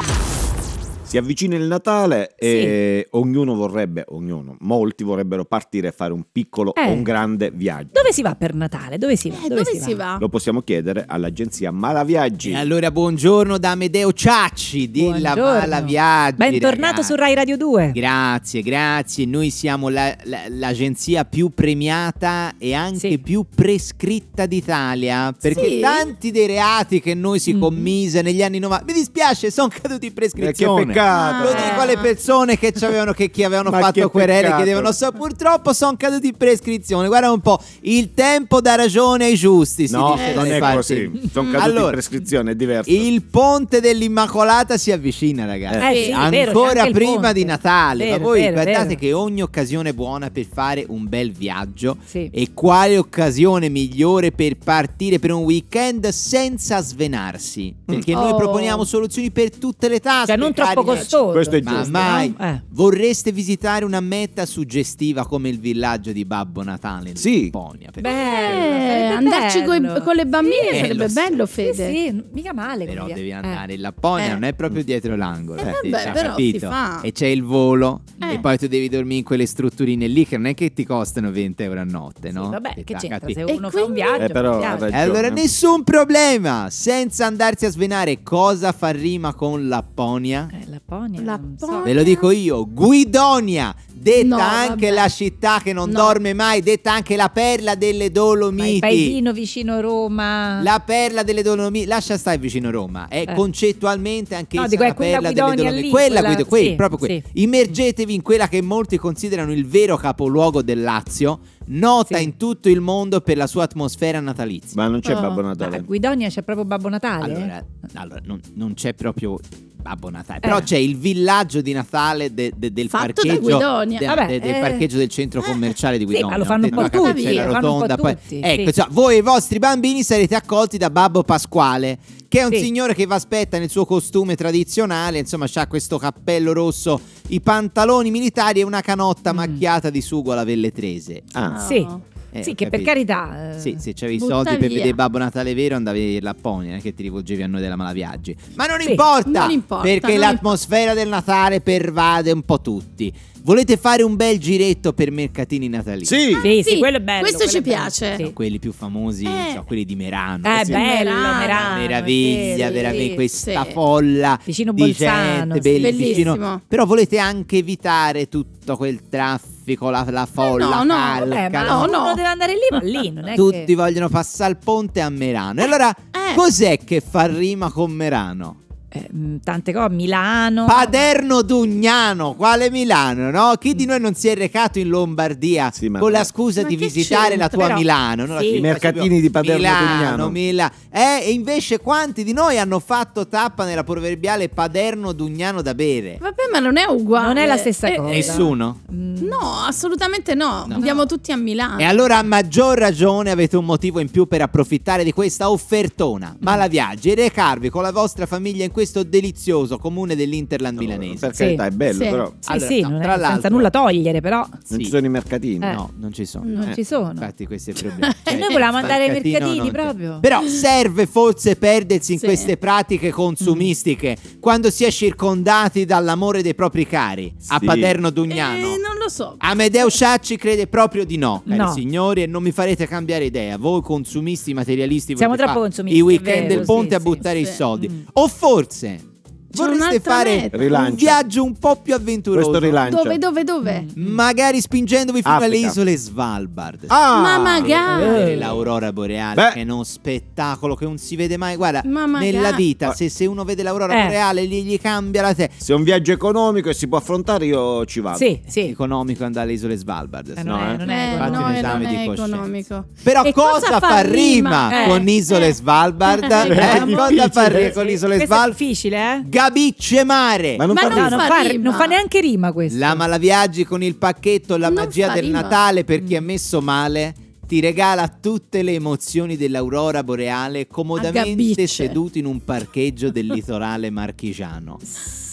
Speaker 5: Si avvicina il Natale e ognuno vorrebbe, ognuno, molti vorrebbero partire e fare un piccolo
Speaker 3: Eh.
Speaker 5: o un grande viaggio.
Speaker 3: Dove si va per Natale? Dove si va?
Speaker 4: Eh, dove, si va?
Speaker 5: Lo possiamo chiedere all'agenzia Malaviaggi.
Speaker 2: E allora buongiorno da Amedeo Ciacci di La
Speaker 3: Buongiorno.
Speaker 2: Mala Viaggi.
Speaker 3: Bentornato
Speaker 2: ragazzi.
Speaker 3: su Rai Radio 2.
Speaker 2: Grazie, grazie. Noi siamo la- la- l'agenzia più premiata e anche
Speaker 3: Sì.
Speaker 2: più prescritta d'Italia. Perché
Speaker 4: Sì?
Speaker 2: tanti dei reati che noi si
Speaker 3: Mm.
Speaker 2: commise negli anni 90, mi dispiace, sono caduti in
Speaker 5: Eh,
Speaker 2: prescrizione.
Speaker 5: che peccato.
Speaker 2: Lo dico alle persone che, ci avevano, che, che avevano
Speaker 5: Ma
Speaker 2: fatto
Speaker 5: che
Speaker 2: querele,
Speaker 5: peccato.
Speaker 2: chiedevano, so, purtroppo sono caduti in prescrizione. Guarda un po', il tempo dà ragione ai giusti. Si
Speaker 5: No,
Speaker 2: dice
Speaker 5: non è
Speaker 2: parti.
Speaker 5: così. Sono caduti
Speaker 2: Allora,
Speaker 5: in prescrizione, è diverso.
Speaker 2: Il ponte dell'Immacolata si avvicina, ragazzi.
Speaker 3: Eh sì, vero,
Speaker 2: Ancora
Speaker 3: il
Speaker 2: prima di Natale.
Speaker 3: Vero,
Speaker 2: Ma voi
Speaker 3: vero,
Speaker 2: guardate
Speaker 3: vero.
Speaker 2: che ogni occasione è buona per fare un bel viaggio.
Speaker 3: Sì.
Speaker 2: E quale occasione migliore per partire per un weekend senza svenarsi? Perché noi
Speaker 4: Oh.
Speaker 2: proponiamo soluzioni per tutte le tasche.
Speaker 3: Cioè non troppo costoso.
Speaker 5: Questo è
Speaker 2: Ma
Speaker 5: giusto.
Speaker 2: mai
Speaker 3: no? Eh.
Speaker 2: vorreste visitare una meta suggestiva come il villaggio di Babbo Natale in
Speaker 5: Sì.
Speaker 2: Lapponia? per
Speaker 3: Bello,
Speaker 4: Eh, andarci coi- con le bambine
Speaker 2: Sì,
Speaker 4: sarebbe
Speaker 2: so.
Speaker 4: bello,
Speaker 3: Sì,
Speaker 4: Fede.
Speaker 3: sì, mica male.
Speaker 2: Però devi
Speaker 3: eh.
Speaker 2: andare in Lapponia,
Speaker 4: Eh.
Speaker 2: non è proprio dietro l'angolo.
Speaker 4: Eh,
Speaker 2: sì,
Speaker 4: vabbè,
Speaker 2: hai
Speaker 4: però
Speaker 2: capito?
Speaker 4: si fa.
Speaker 2: E c'è il volo,
Speaker 4: Eh.
Speaker 2: e poi tu devi dormire in quelle strutturine lì che non è che ti costano 20 euro a notte,
Speaker 3: Sì,
Speaker 2: no?
Speaker 3: vabbè,
Speaker 2: E
Speaker 3: che
Speaker 2: t'ha
Speaker 3: c'entra?
Speaker 2: capito?
Speaker 3: Se
Speaker 4: E
Speaker 3: uno fa un
Speaker 4: quindi-
Speaker 3: viaggio,
Speaker 5: Eh, però
Speaker 3: fa un viaggio.
Speaker 2: E
Speaker 5: ragione.
Speaker 2: allora nessun problema, senza andarsi a svenare cosa fa rima con Lapponia.
Speaker 3: Eh, Lapponia.
Speaker 4: Lapponia.
Speaker 3: so.
Speaker 2: Ve lo dico io, Guidonia, detta
Speaker 4: No,
Speaker 2: anche
Speaker 4: vabbè.
Speaker 2: la città che non
Speaker 4: No.
Speaker 2: dorme mai, detta anche la perla delle
Speaker 3: Ma il
Speaker 2: Dolomiti.
Speaker 3: paesino vicino Roma.
Speaker 2: La perla delle Dolomiti, lascia stare vicino Roma, è
Speaker 3: Eh.
Speaker 2: concettualmente anche
Speaker 3: No, dico,
Speaker 2: la
Speaker 3: quella
Speaker 2: perla delle
Speaker 3: Guidonia
Speaker 2: Dolomiti.
Speaker 3: lì,
Speaker 2: quella,
Speaker 3: quella-
Speaker 2: Guido- quella,
Speaker 3: sì,
Speaker 2: proprio quella.
Speaker 3: sì.
Speaker 2: Immergetevi in quella che molti considerano il vero capoluogo del Lazio, nota
Speaker 3: Sì.
Speaker 2: in tutto il mondo per la sua atmosfera natalizia.
Speaker 5: Ma non c'è
Speaker 4: Oh.
Speaker 5: Babbo
Speaker 3: Ma a
Speaker 5: Natale.
Speaker 3: Guidonia c'è proprio Babbo Natale?
Speaker 2: Allora, allora, non, non c'è proprio Babbo Natale,
Speaker 3: Eh.
Speaker 2: però c'è il villaggio di Natale de- de- del parcheggio
Speaker 3: Vabbè,
Speaker 2: de- del
Speaker 3: eh.
Speaker 2: parcheggio del centro commerciale di
Speaker 3: Sì,
Speaker 2: Guidonia.
Speaker 3: ma lo fanno un po'
Speaker 2: la
Speaker 4: tutti,
Speaker 3: un po'
Speaker 2: rotonda, poi-
Speaker 3: tutti,
Speaker 2: Ecco,
Speaker 3: sì.
Speaker 2: insomma, voi e i vostri bambini sarete accolti da Babbo Pasquale, che è un
Speaker 3: Sì.
Speaker 2: signore che vi aspetta nel suo costume tradizionale, insomma, ha questo cappello rosso, i pantaloni militari e una canotta
Speaker 3: Mm.
Speaker 2: macchiata di sugo alla velletrese.
Speaker 5: Ah,
Speaker 3: Sì.
Speaker 2: Eh,
Speaker 3: sì, che per
Speaker 2: capito.
Speaker 3: carità. eh,
Speaker 2: Sì, se c'avevi i soldi per
Speaker 4: via.
Speaker 2: vedere Babbo Natale vero andavi a Lapponia, non è che ti rivolgevi a noi della Malaviaggi. Ma non
Speaker 3: Sì,
Speaker 2: importa,
Speaker 4: non importa,
Speaker 2: perché
Speaker 4: non
Speaker 2: l'atmosfera del Natale pervade un po' tutti. Volete fare un bel giretto per mercatini natalizi?
Speaker 5: Sì,
Speaker 3: Sì, sì,
Speaker 4: Sì,
Speaker 3: quello è bello.
Speaker 4: questo ci piace.
Speaker 3: sì.
Speaker 2: Quelli più famosi,
Speaker 4: Eh.
Speaker 2: so, quelli di Merano.
Speaker 3: Eh,
Speaker 4: Sì,
Speaker 3: bello,
Speaker 4: Merano.
Speaker 3: Merano.
Speaker 2: Meraviglia,
Speaker 3: sì,
Speaker 2: veramente
Speaker 3: sì.
Speaker 2: questa
Speaker 4: sì.
Speaker 2: folla
Speaker 3: Vicino
Speaker 2: di
Speaker 3: Bolzano,
Speaker 2: gente,
Speaker 3: sì.
Speaker 2: bel- vicino-
Speaker 4: Bellissimo.
Speaker 2: Però volete anche evitare tutto quel traffico, la, la folla
Speaker 4: no, no,
Speaker 2: calca,
Speaker 3: Vabbè, ma
Speaker 4: no,
Speaker 3: uno
Speaker 4: no.
Speaker 3: deve andare lì, ma lì non è
Speaker 2: Tutti
Speaker 3: che...
Speaker 2: vogliono passare il ponte a Merano. E allora,
Speaker 4: Eh.
Speaker 2: cos'è che fa rima con Merano?
Speaker 3: Eh, mm, tante cose, Milano.
Speaker 2: Paderno Dugnano, quale Milano, no? Chi di noi non si è recato in Lombardia
Speaker 5: Sì, ma-
Speaker 2: con la scusa di visitare la tua
Speaker 3: Però-
Speaker 2: Milano? no?
Speaker 3: Sì.
Speaker 5: I mercatini di Paderno
Speaker 2: Milano,
Speaker 5: Dugnano.
Speaker 2: Mila- Eh, e invece quanti di noi hanno fatto tappa nella proverbiale Paderno Dugnano da bere?
Speaker 4: Vabbè, ma non è uguale.
Speaker 3: Non è la stessa
Speaker 4: Eh,
Speaker 3: cosa.
Speaker 2: Nessuno?
Speaker 3: Mm,
Speaker 4: No, assolutamente no.
Speaker 2: No.
Speaker 4: Andiamo tutti a Milano.
Speaker 2: E allora a maggior ragione avete un motivo in più per approfittare di questa offertona. Malaviaggi e recarvi con la vostra famiglia in questo delizioso comune dell'Interland milanese.
Speaker 5: Per
Speaker 3: Sì.
Speaker 5: carità, è bello,
Speaker 4: Sì.
Speaker 5: però
Speaker 3: Sì,
Speaker 2: Allora,
Speaker 3: sì,
Speaker 2: no, tra
Speaker 3: senza
Speaker 2: l'altro-
Speaker 3: nulla togliere, però
Speaker 5: non
Speaker 2: Sì.
Speaker 5: ci sono i mercatini.
Speaker 3: Eh.
Speaker 2: No, non ci sono.
Speaker 3: non
Speaker 5: Eh,
Speaker 3: ci sono.
Speaker 2: Infatti questo è il problema.
Speaker 3: E
Speaker 2: Cioè,
Speaker 3: noi volevamo andare ai mercatini proprio.
Speaker 2: Però serve forse perdersi in
Speaker 4: Sì.
Speaker 2: queste pratiche consumistiche quando si è circondati dall'amore dei propri cari a
Speaker 5: Sì.
Speaker 2: Paterno
Speaker 4: Eh,
Speaker 2: Dugnano.
Speaker 4: non lo so.
Speaker 2: Amedeo Sciacci crede proprio di no, cari
Speaker 3: No.
Speaker 2: signori, e non mi farete cambiare idea. Voi consumisti materialisti
Speaker 3: Siamo troppo consumisti,
Speaker 2: I weekend
Speaker 3: vero,
Speaker 2: del ponte
Speaker 3: sì,
Speaker 2: a
Speaker 3: sì,
Speaker 2: buttare i
Speaker 4: sì.
Speaker 2: soldi.
Speaker 3: Mm.
Speaker 2: O forse Sin.
Speaker 4: Vorreste
Speaker 2: fare un viaggio un po' più avventuroso.
Speaker 5: Questo.
Speaker 4: Dove, dove, dove?
Speaker 3: Mm.
Speaker 2: Magari spingendovi fino alle
Speaker 5: Africa.
Speaker 2: isole Svalbard.
Speaker 5: Ah!
Speaker 4: Ma magari.
Speaker 3: Eh.
Speaker 2: l'aurora boreale
Speaker 5: Beh.
Speaker 2: che è uno spettacolo che non si vede mai guarda
Speaker 4: Ma
Speaker 2: nella vita se, se uno vede l'aurora
Speaker 3: Eh.
Speaker 2: boreale gli, gli cambia la testa
Speaker 5: Se è un viaggio economico e si può affrontare, io ci vado.
Speaker 3: Sì, sì.
Speaker 2: economico andare alle isole Svalbard
Speaker 3: Eh,
Speaker 2: sì.
Speaker 3: non
Speaker 5: no,
Speaker 3: è,
Speaker 5: eh.
Speaker 3: non è
Speaker 4: no, eh,
Speaker 2: esame
Speaker 4: non
Speaker 2: di
Speaker 4: è economico.
Speaker 2: però
Speaker 4: E
Speaker 2: cosa, fa rima
Speaker 3: Eh,
Speaker 2: con isole
Speaker 4: eh.
Speaker 2: Svalbard
Speaker 4: Eh,
Speaker 2: eh, cosa fa rima con isole
Speaker 3: Questo è
Speaker 2: Svalbard
Speaker 3: difficile, eh?
Speaker 2: Gabicce mare
Speaker 5: Ma non
Speaker 4: Ma
Speaker 5: fa
Speaker 4: non
Speaker 3: non
Speaker 4: fa
Speaker 3: non fa neanche rima questo.
Speaker 2: la Malaviaggi con il pacchetto la
Speaker 4: Non
Speaker 2: magia del
Speaker 4: rima.
Speaker 2: Natale per chi è messo male ti regala tutte le emozioni dell'aurora boreale comodamente seduto in un parcheggio del litorale marchigiano.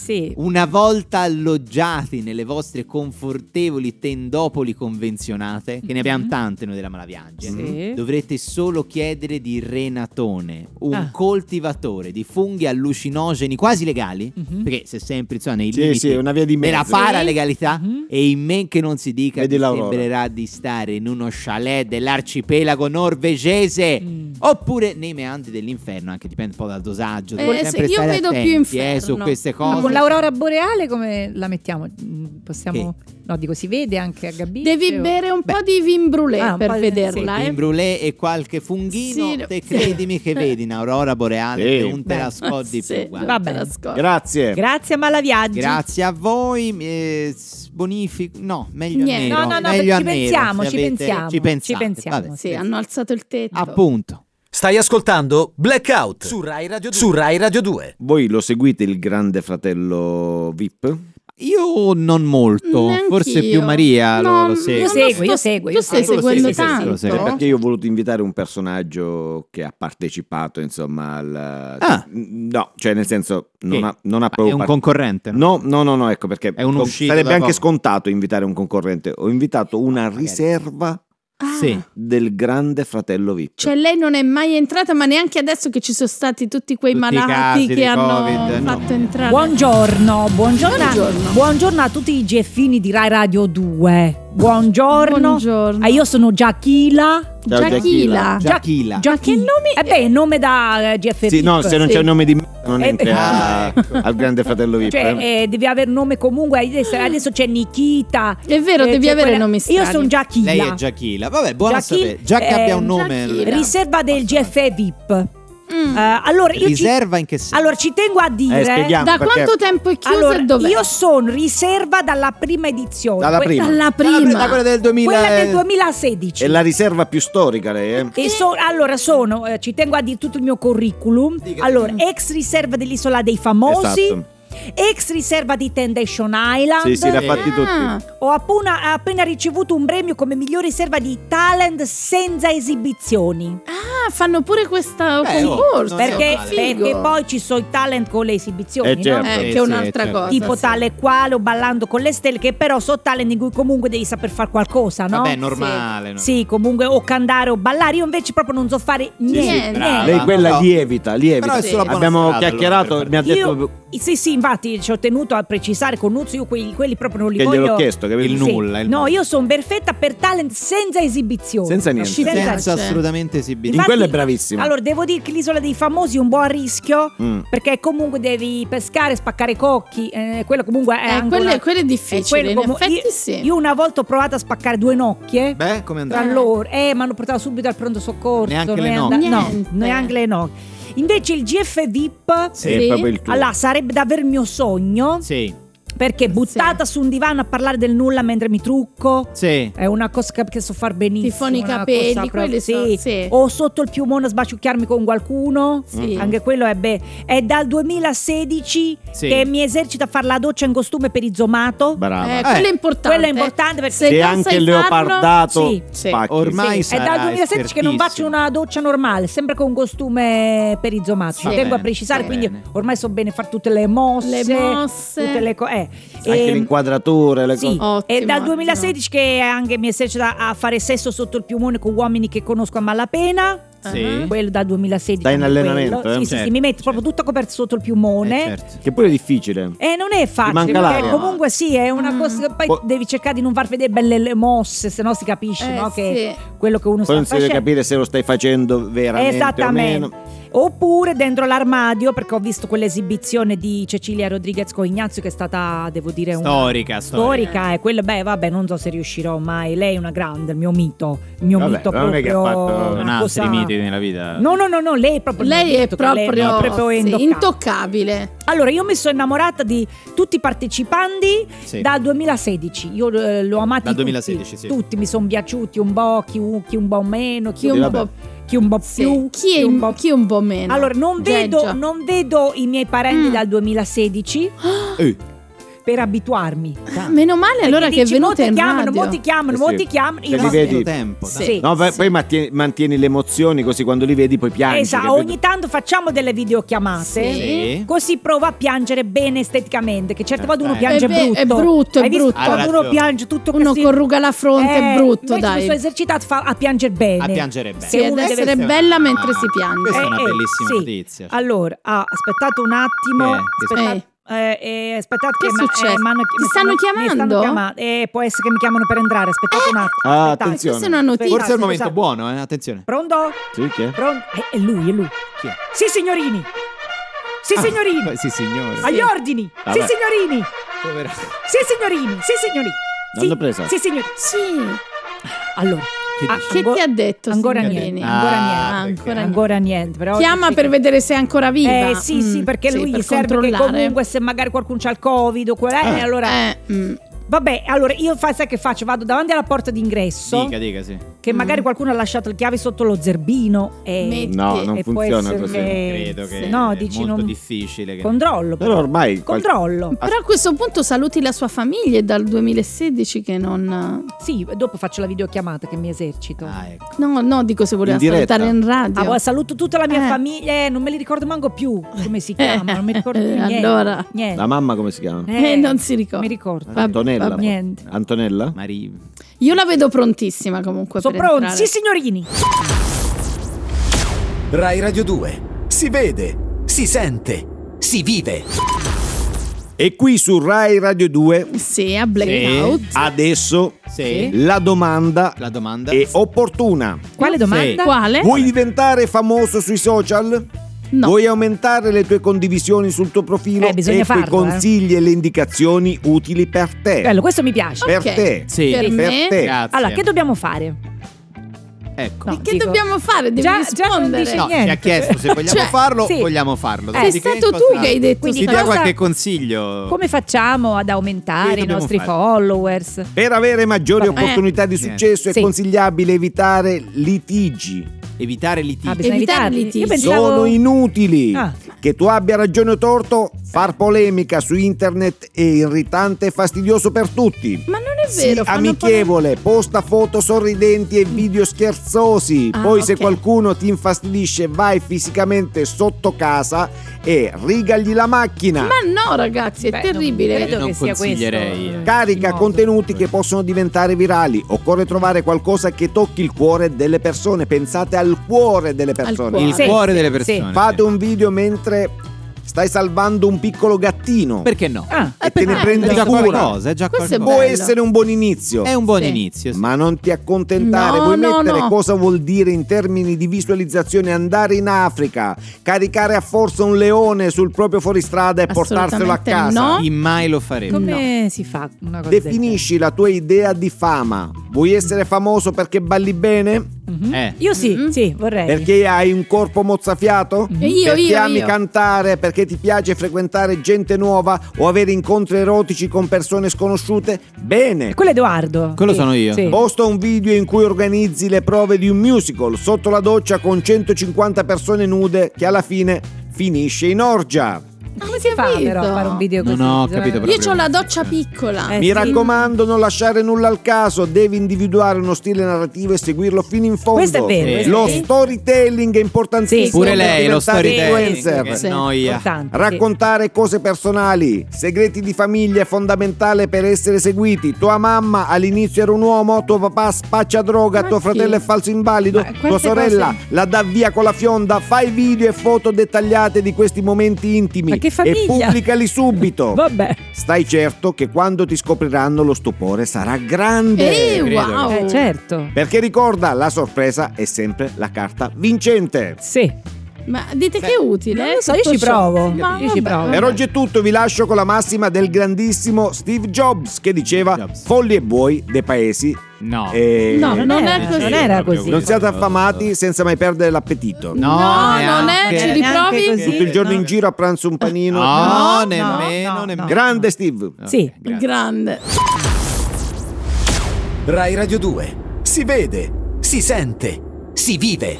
Speaker 3: Sì.
Speaker 2: Una volta alloggiati nelle vostre confortevoli tendopoli convenzionate, che ne abbiamo tante noi della Malaviaggi,
Speaker 3: Mhm. Sì.
Speaker 2: dovrete solo chiedere di Renatone, un
Speaker 3: Ah.
Speaker 2: coltivatore di funghi allucinogeni quasi legali,
Speaker 3: Mhm.
Speaker 2: perché se sempre insomma, nei
Speaker 5: Sì,
Speaker 2: limiti
Speaker 5: sì, è una via di
Speaker 2: della
Speaker 5: mezzo.
Speaker 2: paralegalità
Speaker 3: Mhm.
Speaker 2: e in men che non si dica
Speaker 5: Vedi l'aurora.
Speaker 2: sembrerà di stare in uno chalet dell'arcipelago norvegese
Speaker 3: Mm.
Speaker 2: oppure nei meandri dell'inferno, anche dipende un po' dal dosaggio.
Speaker 4: Eh,
Speaker 2: dovete
Speaker 4: sì,
Speaker 2: sempre
Speaker 4: io
Speaker 2: stare
Speaker 4: vedo più
Speaker 2: attenti,
Speaker 4: inferno.
Speaker 2: eh, su queste
Speaker 3: Ma
Speaker 2: cose.
Speaker 3: con l'aurora boreale come la mettiamo? Possiamo... No, dico, si vede anche a Gabicce?
Speaker 4: Devi
Speaker 3: o-
Speaker 4: bere un
Speaker 2: Beh.
Speaker 4: po' di vin brûlé
Speaker 3: Ah, un
Speaker 4: per
Speaker 3: po' di-
Speaker 4: vederla,
Speaker 2: Vin
Speaker 4: eh.
Speaker 2: brûlé e qualche funghino,
Speaker 4: Sì,
Speaker 2: te
Speaker 4: sì.
Speaker 2: credimi che vedi in aurora boreale
Speaker 5: Sì.
Speaker 2: che non te la scodi
Speaker 4: Sì,
Speaker 2: più.
Speaker 3: Va bene.
Speaker 5: Grazie.
Speaker 3: Grazie a Malaviaggi.
Speaker 2: Grazie a voi, eh, bonifico, no, meglio a
Speaker 4: Niente.
Speaker 2: nero.
Speaker 3: No, no, no,
Speaker 2: meglio
Speaker 3: ci
Speaker 2: a nero,
Speaker 3: pensiamo,
Speaker 2: se
Speaker 3: ci
Speaker 2: avete-
Speaker 3: pensiamo,
Speaker 2: Ci pensate,
Speaker 3: ci pensiamo,
Speaker 2: vabbè.
Speaker 4: Sì, hanno alzato il tetto.
Speaker 2: Appunto.
Speaker 1: Stai ascoltando Blackout su Rai Radio 2. Su Rai Radio 2.
Speaker 5: Voi lo seguite il grande fratello VIP?
Speaker 2: Io non molto,
Speaker 4: Neanch'io.
Speaker 2: forse più Maria lo-
Speaker 4: No,
Speaker 2: lo, segue.
Speaker 3: Io seguo, io seguo, io
Speaker 4: stai
Speaker 3: seguo.
Speaker 4: seguendo
Speaker 2: Sì, sì, sì, sì, lo
Speaker 4: tanto?
Speaker 2: seguo.
Speaker 5: Perché io ho voluto invitare un personaggio che ha partecipato, insomma, al...
Speaker 2: Ah.
Speaker 5: No, cioè nel senso, non
Speaker 2: Che?
Speaker 5: ha, non ha
Speaker 2: È
Speaker 5: proprio...
Speaker 2: un
Speaker 5: par-
Speaker 2: concorrente, no?
Speaker 5: No, no, no, no, ecco perché
Speaker 2: È un uscito
Speaker 5: sarebbe anche
Speaker 2: poco.
Speaker 5: scontato invitare un concorrente. Ho invitato una
Speaker 2: magari.
Speaker 5: riserva
Speaker 4: Ah,
Speaker 2: Sì.
Speaker 5: del grande fratello VIP.
Speaker 4: Cioè lei non è mai entrata, ma neanche adesso che ci sono stati tutti quei
Speaker 2: Tutti
Speaker 4: malati che hanno
Speaker 2: Covid, no.
Speaker 4: fatto entrare.
Speaker 3: Buongiorno, buongiorno,
Speaker 4: Buongiorno.
Speaker 3: buongiorno a tutti i geffini di Rai Radio 2. Buongiorno.
Speaker 4: Buongiorno.
Speaker 3: Ah, io sono Giachila.
Speaker 5: Ciao,
Speaker 4: Giachila.
Speaker 2: Giachila.
Speaker 3: Gia-
Speaker 4: che nomi-
Speaker 3: Eh beh, nome da eh, GF
Speaker 5: Sì, no, se non
Speaker 4: Sì.
Speaker 5: c'è il nome di non
Speaker 3: Eh,
Speaker 5: entri a-
Speaker 2: ecco.
Speaker 5: al grande fratello VIP.
Speaker 3: Cioè,
Speaker 5: eh.
Speaker 3: eh, devi avere nome comunque. Adesso, adesso c'è Nikita.
Speaker 4: È vero,
Speaker 3: eh,
Speaker 4: devi
Speaker 3: c'è
Speaker 4: avere
Speaker 3: quella-
Speaker 4: nomi strani.
Speaker 3: Io sono Giachilla.
Speaker 2: Lei è Giachila. Vabbè, buono a
Speaker 3: Giachil-
Speaker 2: sapere. Già che
Speaker 3: eh,
Speaker 2: abbia un nome.
Speaker 4: Giachila.
Speaker 3: Riserva del GFE VIP.
Speaker 4: Mm.
Speaker 3: Eh, allora, io ci,
Speaker 2: Riserva in che senso?
Speaker 3: allora, ci tengo a dire.
Speaker 5: Eh,
Speaker 4: Da
Speaker 5: perché
Speaker 4: quanto tempo è chiusa
Speaker 3: Allora,
Speaker 4: e dov'è?
Speaker 3: io sono riserva dalla prima edizione.
Speaker 5: Dalla
Speaker 3: que-
Speaker 5: prima.
Speaker 4: Dalla prima.
Speaker 2: da quella del 2000.
Speaker 3: Quella del 2016.
Speaker 5: è la riserva più storica lei, eh?
Speaker 3: E so- allora sono, eh, ci tengo a dire tutto il mio curriculum.
Speaker 2: Dica.
Speaker 3: Allora, ex riserva dell'isola dei famosi,
Speaker 5: Esatto.
Speaker 3: Ex riserva di Temptation Island.
Speaker 5: Sì, sì, l'ha
Speaker 2: Sì.
Speaker 5: fatti tutti.
Speaker 4: Ah,
Speaker 3: Ho appena, appena ricevuto un premio come miglior riserva di talent senza esibizioni.
Speaker 4: Ah, fanno pure questo
Speaker 2: Beh, oh,
Speaker 4: concorso.
Speaker 2: è
Speaker 3: Perché, perché poi ci sono i talent con le esibizioni,
Speaker 5: Eh, certo.
Speaker 3: no?
Speaker 4: Eh,
Speaker 2: Sì,
Speaker 4: che è un'altra
Speaker 2: sì, certo.
Speaker 4: cosa.
Speaker 3: Tipo
Speaker 4: sì.
Speaker 3: tale quale o ballando con le stelle, che però so talent in cui comunque devi saper fare qualcosa, no?
Speaker 2: Vabbè, normale. no?
Speaker 3: Sì, comunque o cantare o ballare. Io invece proprio non so fare niente.
Speaker 5: Lei quella
Speaker 2: No.
Speaker 5: lievita, lievita. Abbiamo
Speaker 2: strada,
Speaker 5: chiacchierato, mi ha detto
Speaker 3: Io, sì, sì, infatti ci ho tenuto a precisare con Nuzio, io quelli, quelli proprio non li
Speaker 5: che
Speaker 3: voglio.
Speaker 5: gliel'ho chiesto, che
Speaker 2: Il
Speaker 3: Sì.
Speaker 2: nulla. il
Speaker 3: No,
Speaker 2: nulla.
Speaker 3: io sono perfetta per talent senza esibizioni.
Speaker 5: senza niente.
Speaker 3: Senza-.
Speaker 2: Senza assolutamente esibire.
Speaker 5: In quello è bravissimo.
Speaker 3: Allora, devo dire che l'isola dei famosi è un buon rischio.
Speaker 5: Mm.
Speaker 3: Perché comunque devi pescare, spaccare cocchi. eh, quello comunque è
Speaker 4: Eh,
Speaker 3: ancora-
Speaker 4: quello, è- quello è
Speaker 3: eh,
Speaker 4: difficile,
Speaker 3: quello
Speaker 4: in
Speaker 3: comu-
Speaker 4: effetti
Speaker 3: io,
Speaker 4: sì.
Speaker 3: io una volta ho provato a spaccare due nocchie.
Speaker 2: Beh, come
Speaker 3: Tra
Speaker 2: andrà?
Speaker 3: loro, eh, mi hanno portato subito al pronto soccorso.
Speaker 2: Neanche le
Speaker 3: and- No, neanche le nocche. Invece il GF VIP
Speaker 2: Sì.
Speaker 4: Sì.
Speaker 3: allora, sarebbe davvero il mio sogno.
Speaker 2: Sì.
Speaker 3: Perché buttata su un divano a parlare del nulla mentre mi trucco.
Speaker 2: Sì.
Speaker 3: È una cosa che, so far benissimo.
Speaker 4: Ti foni i capelli,
Speaker 3: proprio- sì.
Speaker 4: sì.
Speaker 3: O sotto il piumone a sbaciucchiarmi con qualcuno.
Speaker 4: Sì.
Speaker 3: Anche quello è beh. È dal 2016
Speaker 2: Sì.
Speaker 3: che mi esercito a fare la doccia in costume per izomato.
Speaker 5: Brava.
Speaker 4: Eh, quello è importante.
Speaker 3: Quello è importante perché
Speaker 4: Se
Speaker 5: e
Speaker 4: non
Speaker 5: anche il
Speaker 4: farlo-
Speaker 5: leopardato
Speaker 3: Sì.
Speaker 4: Sì.
Speaker 2: Ormai
Speaker 3: Sì, è dal 2016 che non faccio una doccia normale, sempre con costume per izomato.
Speaker 4: Sì.
Speaker 3: Ci tengo a precisare, quindi ormai so bene fare tutte le mosse.
Speaker 4: Le mosse.
Speaker 3: Tutte le cose. Eh.
Speaker 5: Anche
Speaker 3: Ehm,
Speaker 5: l'inquadratura, le
Speaker 3: Sì,
Speaker 5: cose.
Speaker 4: Ottimo,
Speaker 3: è dal
Speaker 4: ottimo.
Speaker 3: 2016 che anche mi esercito a fare sesso sotto il piumone con uomini che conosco a malapena.
Speaker 2: Sì.
Speaker 4: Ah.
Speaker 3: Quello dal 2016.
Speaker 5: Stai in allenamento,
Speaker 3: quello.
Speaker 5: eh?
Speaker 3: Sì, sì,
Speaker 2: Certo,
Speaker 3: sì, mi metto
Speaker 2: certo.
Speaker 3: proprio tutta coperta sotto il
Speaker 2: Eh,
Speaker 3: piumone.
Speaker 2: certo.
Speaker 5: Che pure è difficile.
Speaker 3: E non è facile,
Speaker 5: manca
Speaker 3: perché
Speaker 5: l'aria.
Speaker 3: comunque sì, è una
Speaker 4: Mm.
Speaker 3: cosa che poi
Speaker 5: Po-
Speaker 3: devi cercare di non far vedere belle le mosse, se no si capisce
Speaker 4: Eh,
Speaker 3: no, che quello che uno
Speaker 5: Poi non
Speaker 3: sta
Speaker 5: si deve
Speaker 3: facendo.
Speaker 5: capire se lo stai facendo veramente o
Speaker 3: Esattamente. Oppure dentro l'armadio, perché ho visto quell'esibizione di Cecilia Rodriguez con Ignazio che è stata, devo dire, una
Speaker 2: Storica, storica.
Speaker 3: storica. E quello, beh, vabbè, non so se riuscirò mai. Lei è una grande, il mio mito. Il mio
Speaker 5: Vabbè,
Speaker 3: mito
Speaker 5: non è che ha
Speaker 3: proprio.
Speaker 5: fatto-
Speaker 2: Non
Speaker 3: una
Speaker 2: ha altri
Speaker 3: cosa-
Speaker 2: miti nella vita.
Speaker 3: No, no, no, no, lei è proprio
Speaker 4: Lei è
Speaker 3: che lei
Speaker 4: proprio,
Speaker 3: proprio
Speaker 4: sì,
Speaker 3: intoccabile.
Speaker 4: intoccabile.
Speaker 3: Allora, io mi sono innamorata di tutti i partecipanti
Speaker 2: Sì.
Speaker 3: dal 2016. Io eh, l'ho amati
Speaker 2: Dal
Speaker 3: tutti.
Speaker 2: 2016, sì.
Speaker 3: Tutti mi sono piaciuti un po', chi, un- chi un po' meno, chi,
Speaker 4: Chi
Speaker 3: un,
Speaker 4: un
Speaker 5: vabbè.
Speaker 4: po',
Speaker 3: chi un po'
Speaker 4: sì.
Speaker 3: più.
Speaker 4: chi, è,
Speaker 3: un po'
Speaker 4: chi un po' meno.
Speaker 3: Allora, non vedo, non vedo i miei parenti
Speaker 4: Mm.
Speaker 3: dal 2016
Speaker 2: Eh,
Speaker 3: per abituarmi.
Speaker 4: Ah, Meno male allora che è
Speaker 3: dici, mo
Speaker 4: venuta in
Speaker 3: chiamano,
Speaker 4: radio.
Speaker 3: mo ti chiamano,
Speaker 5: Eh
Speaker 3: mo
Speaker 5: sì.
Speaker 3: chiamano. Io
Speaker 5: li
Speaker 3: no.
Speaker 5: vedi-
Speaker 2: tempo.
Speaker 3: Sì.
Speaker 5: No, poi,
Speaker 3: sì.
Speaker 5: poi mantieni, mantieni le emozioni così quando li vedi poi piangi.
Speaker 3: Esatto, ogni tanto facciamo delle videochiamate.
Speaker 2: Sì.
Speaker 3: Così provo a piangere bene esteticamente. Che certe volte uno piange
Speaker 4: Eh beh,
Speaker 3: brutto.
Speaker 4: è brutto, è brutto.
Speaker 3: Quando uno piange tutto
Speaker 4: Uno
Speaker 3: così.
Speaker 4: corruga la fronte,
Speaker 3: Eh,
Speaker 4: è brutto,
Speaker 3: invece
Speaker 4: dai.
Speaker 3: mi sono esercitato a, fa- a piangere bene.
Speaker 2: A piangere bene.
Speaker 4: Sì, ad
Speaker 3: uno
Speaker 4: essere
Speaker 3: deve-
Speaker 4: bella mentre si piange.
Speaker 2: Questa è una
Speaker 3: Eh, eh,
Speaker 2: bellissima notizia.
Speaker 3: Allora, ah, aspettate un attimo.
Speaker 2: È?
Speaker 3: Aspettate, eh, eh, aspettate
Speaker 4: Che
Speaker 3: che,
Speaker 4: è successo?
Speaker 3: m'hanno-
Speaker 4: Ti
Speaker 3: mi
Speaker 4: stanno
Speaker 3: mi
Speaker 4: chiamando?
Speaker 3: stanno chiamando. Eh, può essere che mi chiamano per entrare. Aspettate un attimo.
Speaker 5: Ah,
Speaker 3: aspettate.
Speaker 5: attenzione.
Speaker 4: Questa è una notizia.
Speaker 2: Forse è il
Speaker 3: scusa.
Speaker 2: momento buono, eh? Attenzione.
Speaker 3: Pronto?
Speaker 5: Sì, che?
Speaker 3: Pronto? Eh, è lui, è lui.
Speaker 2: Chi è?
Speaker 3: Sì, signorini. Sì, signorini.
Speaker 2: Ah, sì, signore.
Speaker 3: Agli ordini.
Speaker 5: Vabbè.
Speaker 3: Sì, signorini.
Speaker 2: Povera-
Speaker 3: Sì, signorini. Sì, signorini.
Speaker 5: L'hanno
Speaker 3: Sì,
Speaker 5: presa?
Speaker 3: Sì, signori.
Speaker 4: Sì.
Speaker 3: Allora,
Speaker 2: Che
Speaker 3: ah?
Speaker 4: Che ti ha detto?
Speaker 3: Ancora niente.
Speaker 2: Ah,
Speaker 3: Ancora
Speaker 4: Ah,
Speaker 3: niente.
Speaker 4: ancora niente.
Speaker 3: Ancora niente. Però
Speaker 4: Chiama per
Speaker 3: sì.
Speaker 4: vedere se è ancora viva.
Speaker 3: Eh sì, sì,
Speaker 4: Mm,
Speaker 3: perché
Speaker 4: sì,
Speaker 3: lui
Speaker 4: per
Speaker 3: serve che comunque se magari qualcuno c'ha il covid o quella, eh, allora
Speaker 4: Eh, mm.
Speaker 3: Vabbè, allora io fa, sai che faccio? Vado davanti alla porta d'ingresso
Speaker 2: Dica, dica, sì.
Speaker 3: che
Speaker 4: Mm.
Speaker 3: magari qualcuno ha lasciato le chiavi sotto lo zerbino e
Speaker 4: Metti.
Speaker 5: No, non
Speaker 3: e
Speaker 5: funziona
Speaker 3: essere
Speaker 5: così.
Speaker 3: che-
Speaker 2: Credo che
Speaker 3: no,
Speaker 2: è
Speaker 3: dici
Speaker 2: molto
Speaker 3: non
Speaker 2: difficile. Che...
Speaker 3: controllo.
Speaker 5: Però ormai qual-
Speaker 3: controllo.
Speaker 4: Però a questo punto saluti la sua famiglia è dal 2016 che non...
Speaker 3: Sì, dopo faccio la videochiamata che mi esercito.
Speaker 2: Ah, ecco.
Speaker 4: No, no, dico se voleva
Speaker 5: In diretta?
Speaker 4: salutare in radio.
Speaker 3: Ah, saluto tutta la mia
Speaker 4: Eh.
Speaker 3: famiglia, eh, non me li ricordo manco più come si chiama, non mi ricordo più
Speaker 4: Eh,
Speaker 3: niente.
Speaker 4: allora.
Speaker 3: niente.
Speaker 5: La mamma come si chiama?
Speaker 4: Eh, non si ricorda.
Speaker 3: Mi ricordo.
Speaker 4: Vabbè,
Speaker 5: Antonella.
Speaker 4: vabbè.
Speaker 3: Niente.
Speaker 5: Antonella?
Speaker 2: Maria.
Speaker 4: Io la vedo prontissima comunque
Speaker 3: Sono pronti? Sì, signorini.
Speaker 1: Rai Radio 2. Si vede, si sente, si vive.
Speaker 5: E qui su Rai Radio 2
Speaker 4: Sì, a blackout.
Speaker 5: adesso
Speaker 2: Sì.
Speaker 5: la domanda
Speaker 2: La domanda?
Speaker 5: è opportuna.
Speaker 3: Quale domanda?
Speaker 4: Quale?
Speaker 5: Vuoi diventare famoso sui social?
Speaker 4: No.
Speaker 5: Vuoi aumentare le tue condivisioni sul tuo profilo?
Speaker 3: Eh, bisogna
Speaker 5: i
Speaker 3: farlo, eh.
Speaker 5: consigli e le indicazioni utili per te.
Speaker 3: Bello, questo mi piace.
Speaker 5: Per te.
Speaker 2: Sì,
Speaker 4: Per
Speaker 5: Per
Speaker 4: me?
Speaker 5: te.
Speaker 2: grazie.
Speaker 3: Allora, che dobbiamo fare?
Speaker 2: Ecco.
Speaker 3: No,
Speaker 4: Che
Speaker 3: dico-
Speaker 4: dobbiamo fare? Devi
Speaker 3: Già- già non
Speaker 4: rispondere.
Speaker 3: dice
Speaker 2: No,
Speaker 3: niente.
Speaker 2: ci ha chiesto se vogliamo
Speaker 4: Cioè,
Speaker 2: farlo,
Speaker 3: sì.
Speaker 2: vogliamo farlo.
Speaker 3: Eh,
Speaker 2: Dopodiché
Speaker 4: stato tu che hai detto
Speaker 3: Quindi
Speaker 4: sta
Speaker 2: dia qualche consiglio.
Speaker 3: Come facciamo ad aumentare i nostri
Speaker 2: fare?
Speaker 3: followers?
Speaker 5: Per avere maggiori
Speaker 4: Eh.
Speaker 5: opportunità di successo è consigliabile evitare litigi.
Speaker 2: Evitare litigi.
Speaker 3: Ah, bisogna
Speaker 4: Evitare
Speaker 3: evitarli.
Speaker 4: litigi.
Speaker 3: Io pensavo...
Speaker 5: Sono inutili.
Speaker 3: Ah.
Speaker 5: Che tu abbia ragione o torto, far polemica su internet è irritante e fastidioso per tutti.
Speaker 4: Ma non è
Speaker 5: Sii
Speaker 4: vero. fanno
Speaker 5: amichevole, posta foto sorridenti e video scherzosi.
Speaker 4: Ah,
Speaker 5: Poi, se
Speaker 4: ok.
Speaker 5: qualcuno ti infastidisce, vai fisicamente sotto casa e rigagli la macchina.
Speaker 4: Ma no, ragazzi, è
Speaker 3: Beh, non
Speaker 4: terribile.
Speaker 3: credo
Speaker 2: Non
Speaker 3: che sia
Speaker 2: consiglierei.
Speaker 3: questo, eh,
Speaker 5: Carica contenuti che possono diventare virali. Occorre trovare qualcosa che tocchi il cuore delle persone. Pensate al cuore delle persone.
Speaker 4: cuore.
Speaker 2: Il
Speaker 3: Sì,
Speaker 2: cuore
Speaker 3: sì,
Speaker 2: delle
Speaker 3: sì.
Speaker 2: persone.
Speaker 5: Fate un video mentre stai salvando un piccolo gattino.
Speaker 2: Perché no?
Speaker 3: Ah,
Speaker 5: e te ne prendi
Speaker 2: già
Speaker 5: cura.
Speaker 2: qualcosa, è già
Speaker 4: Questo è
Speaker 2: qualcosa.
Speaker 5: Può essere un buon inizio.
Speaker 2: È un buon
Speaker 3: Sì.
Speaker 2: inizio. sì.
Speaker 5: Ma non ti accontentare,
Speaker 4: No,
Speaker 5: vuoi
Speaker 4: no,
Speaker 5: mettere
Speaker 4: no.
Speaker 5: cosa vuol dire in termini di visualizzazione andare in Africa, caricare a forza un leone sul proprio fuoristrada e portarselo a
Speaker 4: Assolutamente
Speaker 5: casa.
Speaker 4: no.
Speaker 2: Chi mai lo farebbe?
Speaker 3: come si fa una cosa
Speaker 5: Definisci la tua idea di fama. Vuoi essere famoso perché balli bene?
Speaker 3: Mhm.
Speaker 2: Eh.
Speaker 3: Io sì,
Speaker 4: Mhm.
Speaker 3: sì, vorrei.
Speaker 5: Perché hai un corpo mozzafiato?
Speaker 4: E io,
Speaker 5: perché
Speaker 4: io,
Speaker 5: ami
Speaker 4: io.
Speaker 5: cantare? Perché ti piace frequentare gente nuova o avere incontri erotici con persone sconosciute? Bene.
Speaker 3: Quello è Edoardo.
Speaker 2: Quello
Speaker 3: Sì,
Speaker 2: sono io.
Speaker 3: sì.
Speaker 5: Posta un video in cui organizzi le prove di un musical sotto la doccia con 150 persone nude che alla fine finisce in orgia.
Speaker 3: Come si fa
Speaker 4: capito?
Speaker 3: però a fare un video così?
Speaker 2: ho
Speaker 3: Bisogna-
Speaker 2: capito
Speaker 4: Io ho la doccia piccola.
Speaker 3: Eh,
Speaker 5: Mi
Speaker 3: sì.
Speaker 5: raccomando, non lasciare nulla al caso, devi individuare uno stile narrativo e seguirlo fino in fondo.
Speaker 3: Questo è vero, questo
Speaker 5: Lo storytelling è importantissimo.
Speaker 3: Sì,
Speaker 2: Pure lei, lo storytelling.
Speaker 5: influencer.
Speaker 2: Che
Speaker 4: Sì.
Speaker 2: noia.
Speaker 5: Raccontare cose personali, segreti di famiglia è fondamentale per essere seguiti. Tua mamma all'inizio era un uomo, tuo papà spaccia droga,
Speaker 4: Ma
Speaker 5: tuo fratello è falso invalido, tua sorella
Speaker 3: cose-
Speaker 5: la dà via con la fionda. Fai video e foto dettagliate di questi momenti intimi
Speaker 3: Che
Speaker 5: e
Speaker 3: famiglia?
Speaker 5: pubblicali subito.
Speaker 3: Vabbè.
Speaker 5: Stai certo che quando ti scopriranno lo stupore sarà grande.
Speaker 4: Eh,
Speaker 2: credo.
Speaker 4: wow.
Speaker 3: Eh, certo.
Speaker 5: Perché ricorda, la sorpresa è sempre la carta vincente.
Speaker 3: Sì.
Speaker 4: Ma dite che è utile?
Speaker 3: non lo so, io ci provo.
Speaker 4: Ma
Speaker 3: Io ci provo.
Speaker 5: Per oggi è tutto, vi lascio con la massima del grandissimo Steve Jobs che diceva
Speaker 2: Jobs.
Speaker 5: folli e buoi dei paesi.
Speaker 2: No.
Speaker 5: e
Speaker 4: No,
Speaker 3: Non,
Speaker 4: non
Speaker 3: era,
Speaker 4: è così.
Speaker 3: non era così.
Speaker 5: non siate affamati senza mai perdere l'appetito.
Speaker 2: No,
Speaker 4: No, non è, ci riprovi?
Speaker 5: Tutto il giorno
Speaker 3: No.
Speaker 5: in giro a pranzo un panino.
Speaker 2: No,
Speaker 3: No,
Speaker 2: nemmeno,
Speaker 3: no, no,
Speaker 2: nemmeno.
Speaker 5: Grande Steve.
Speaker 3: Sì.
Speaker 2: grazie.
Speaker 4: Grande.
Speaker 1: Rai Radio 2. Si vede, si sente, si vive.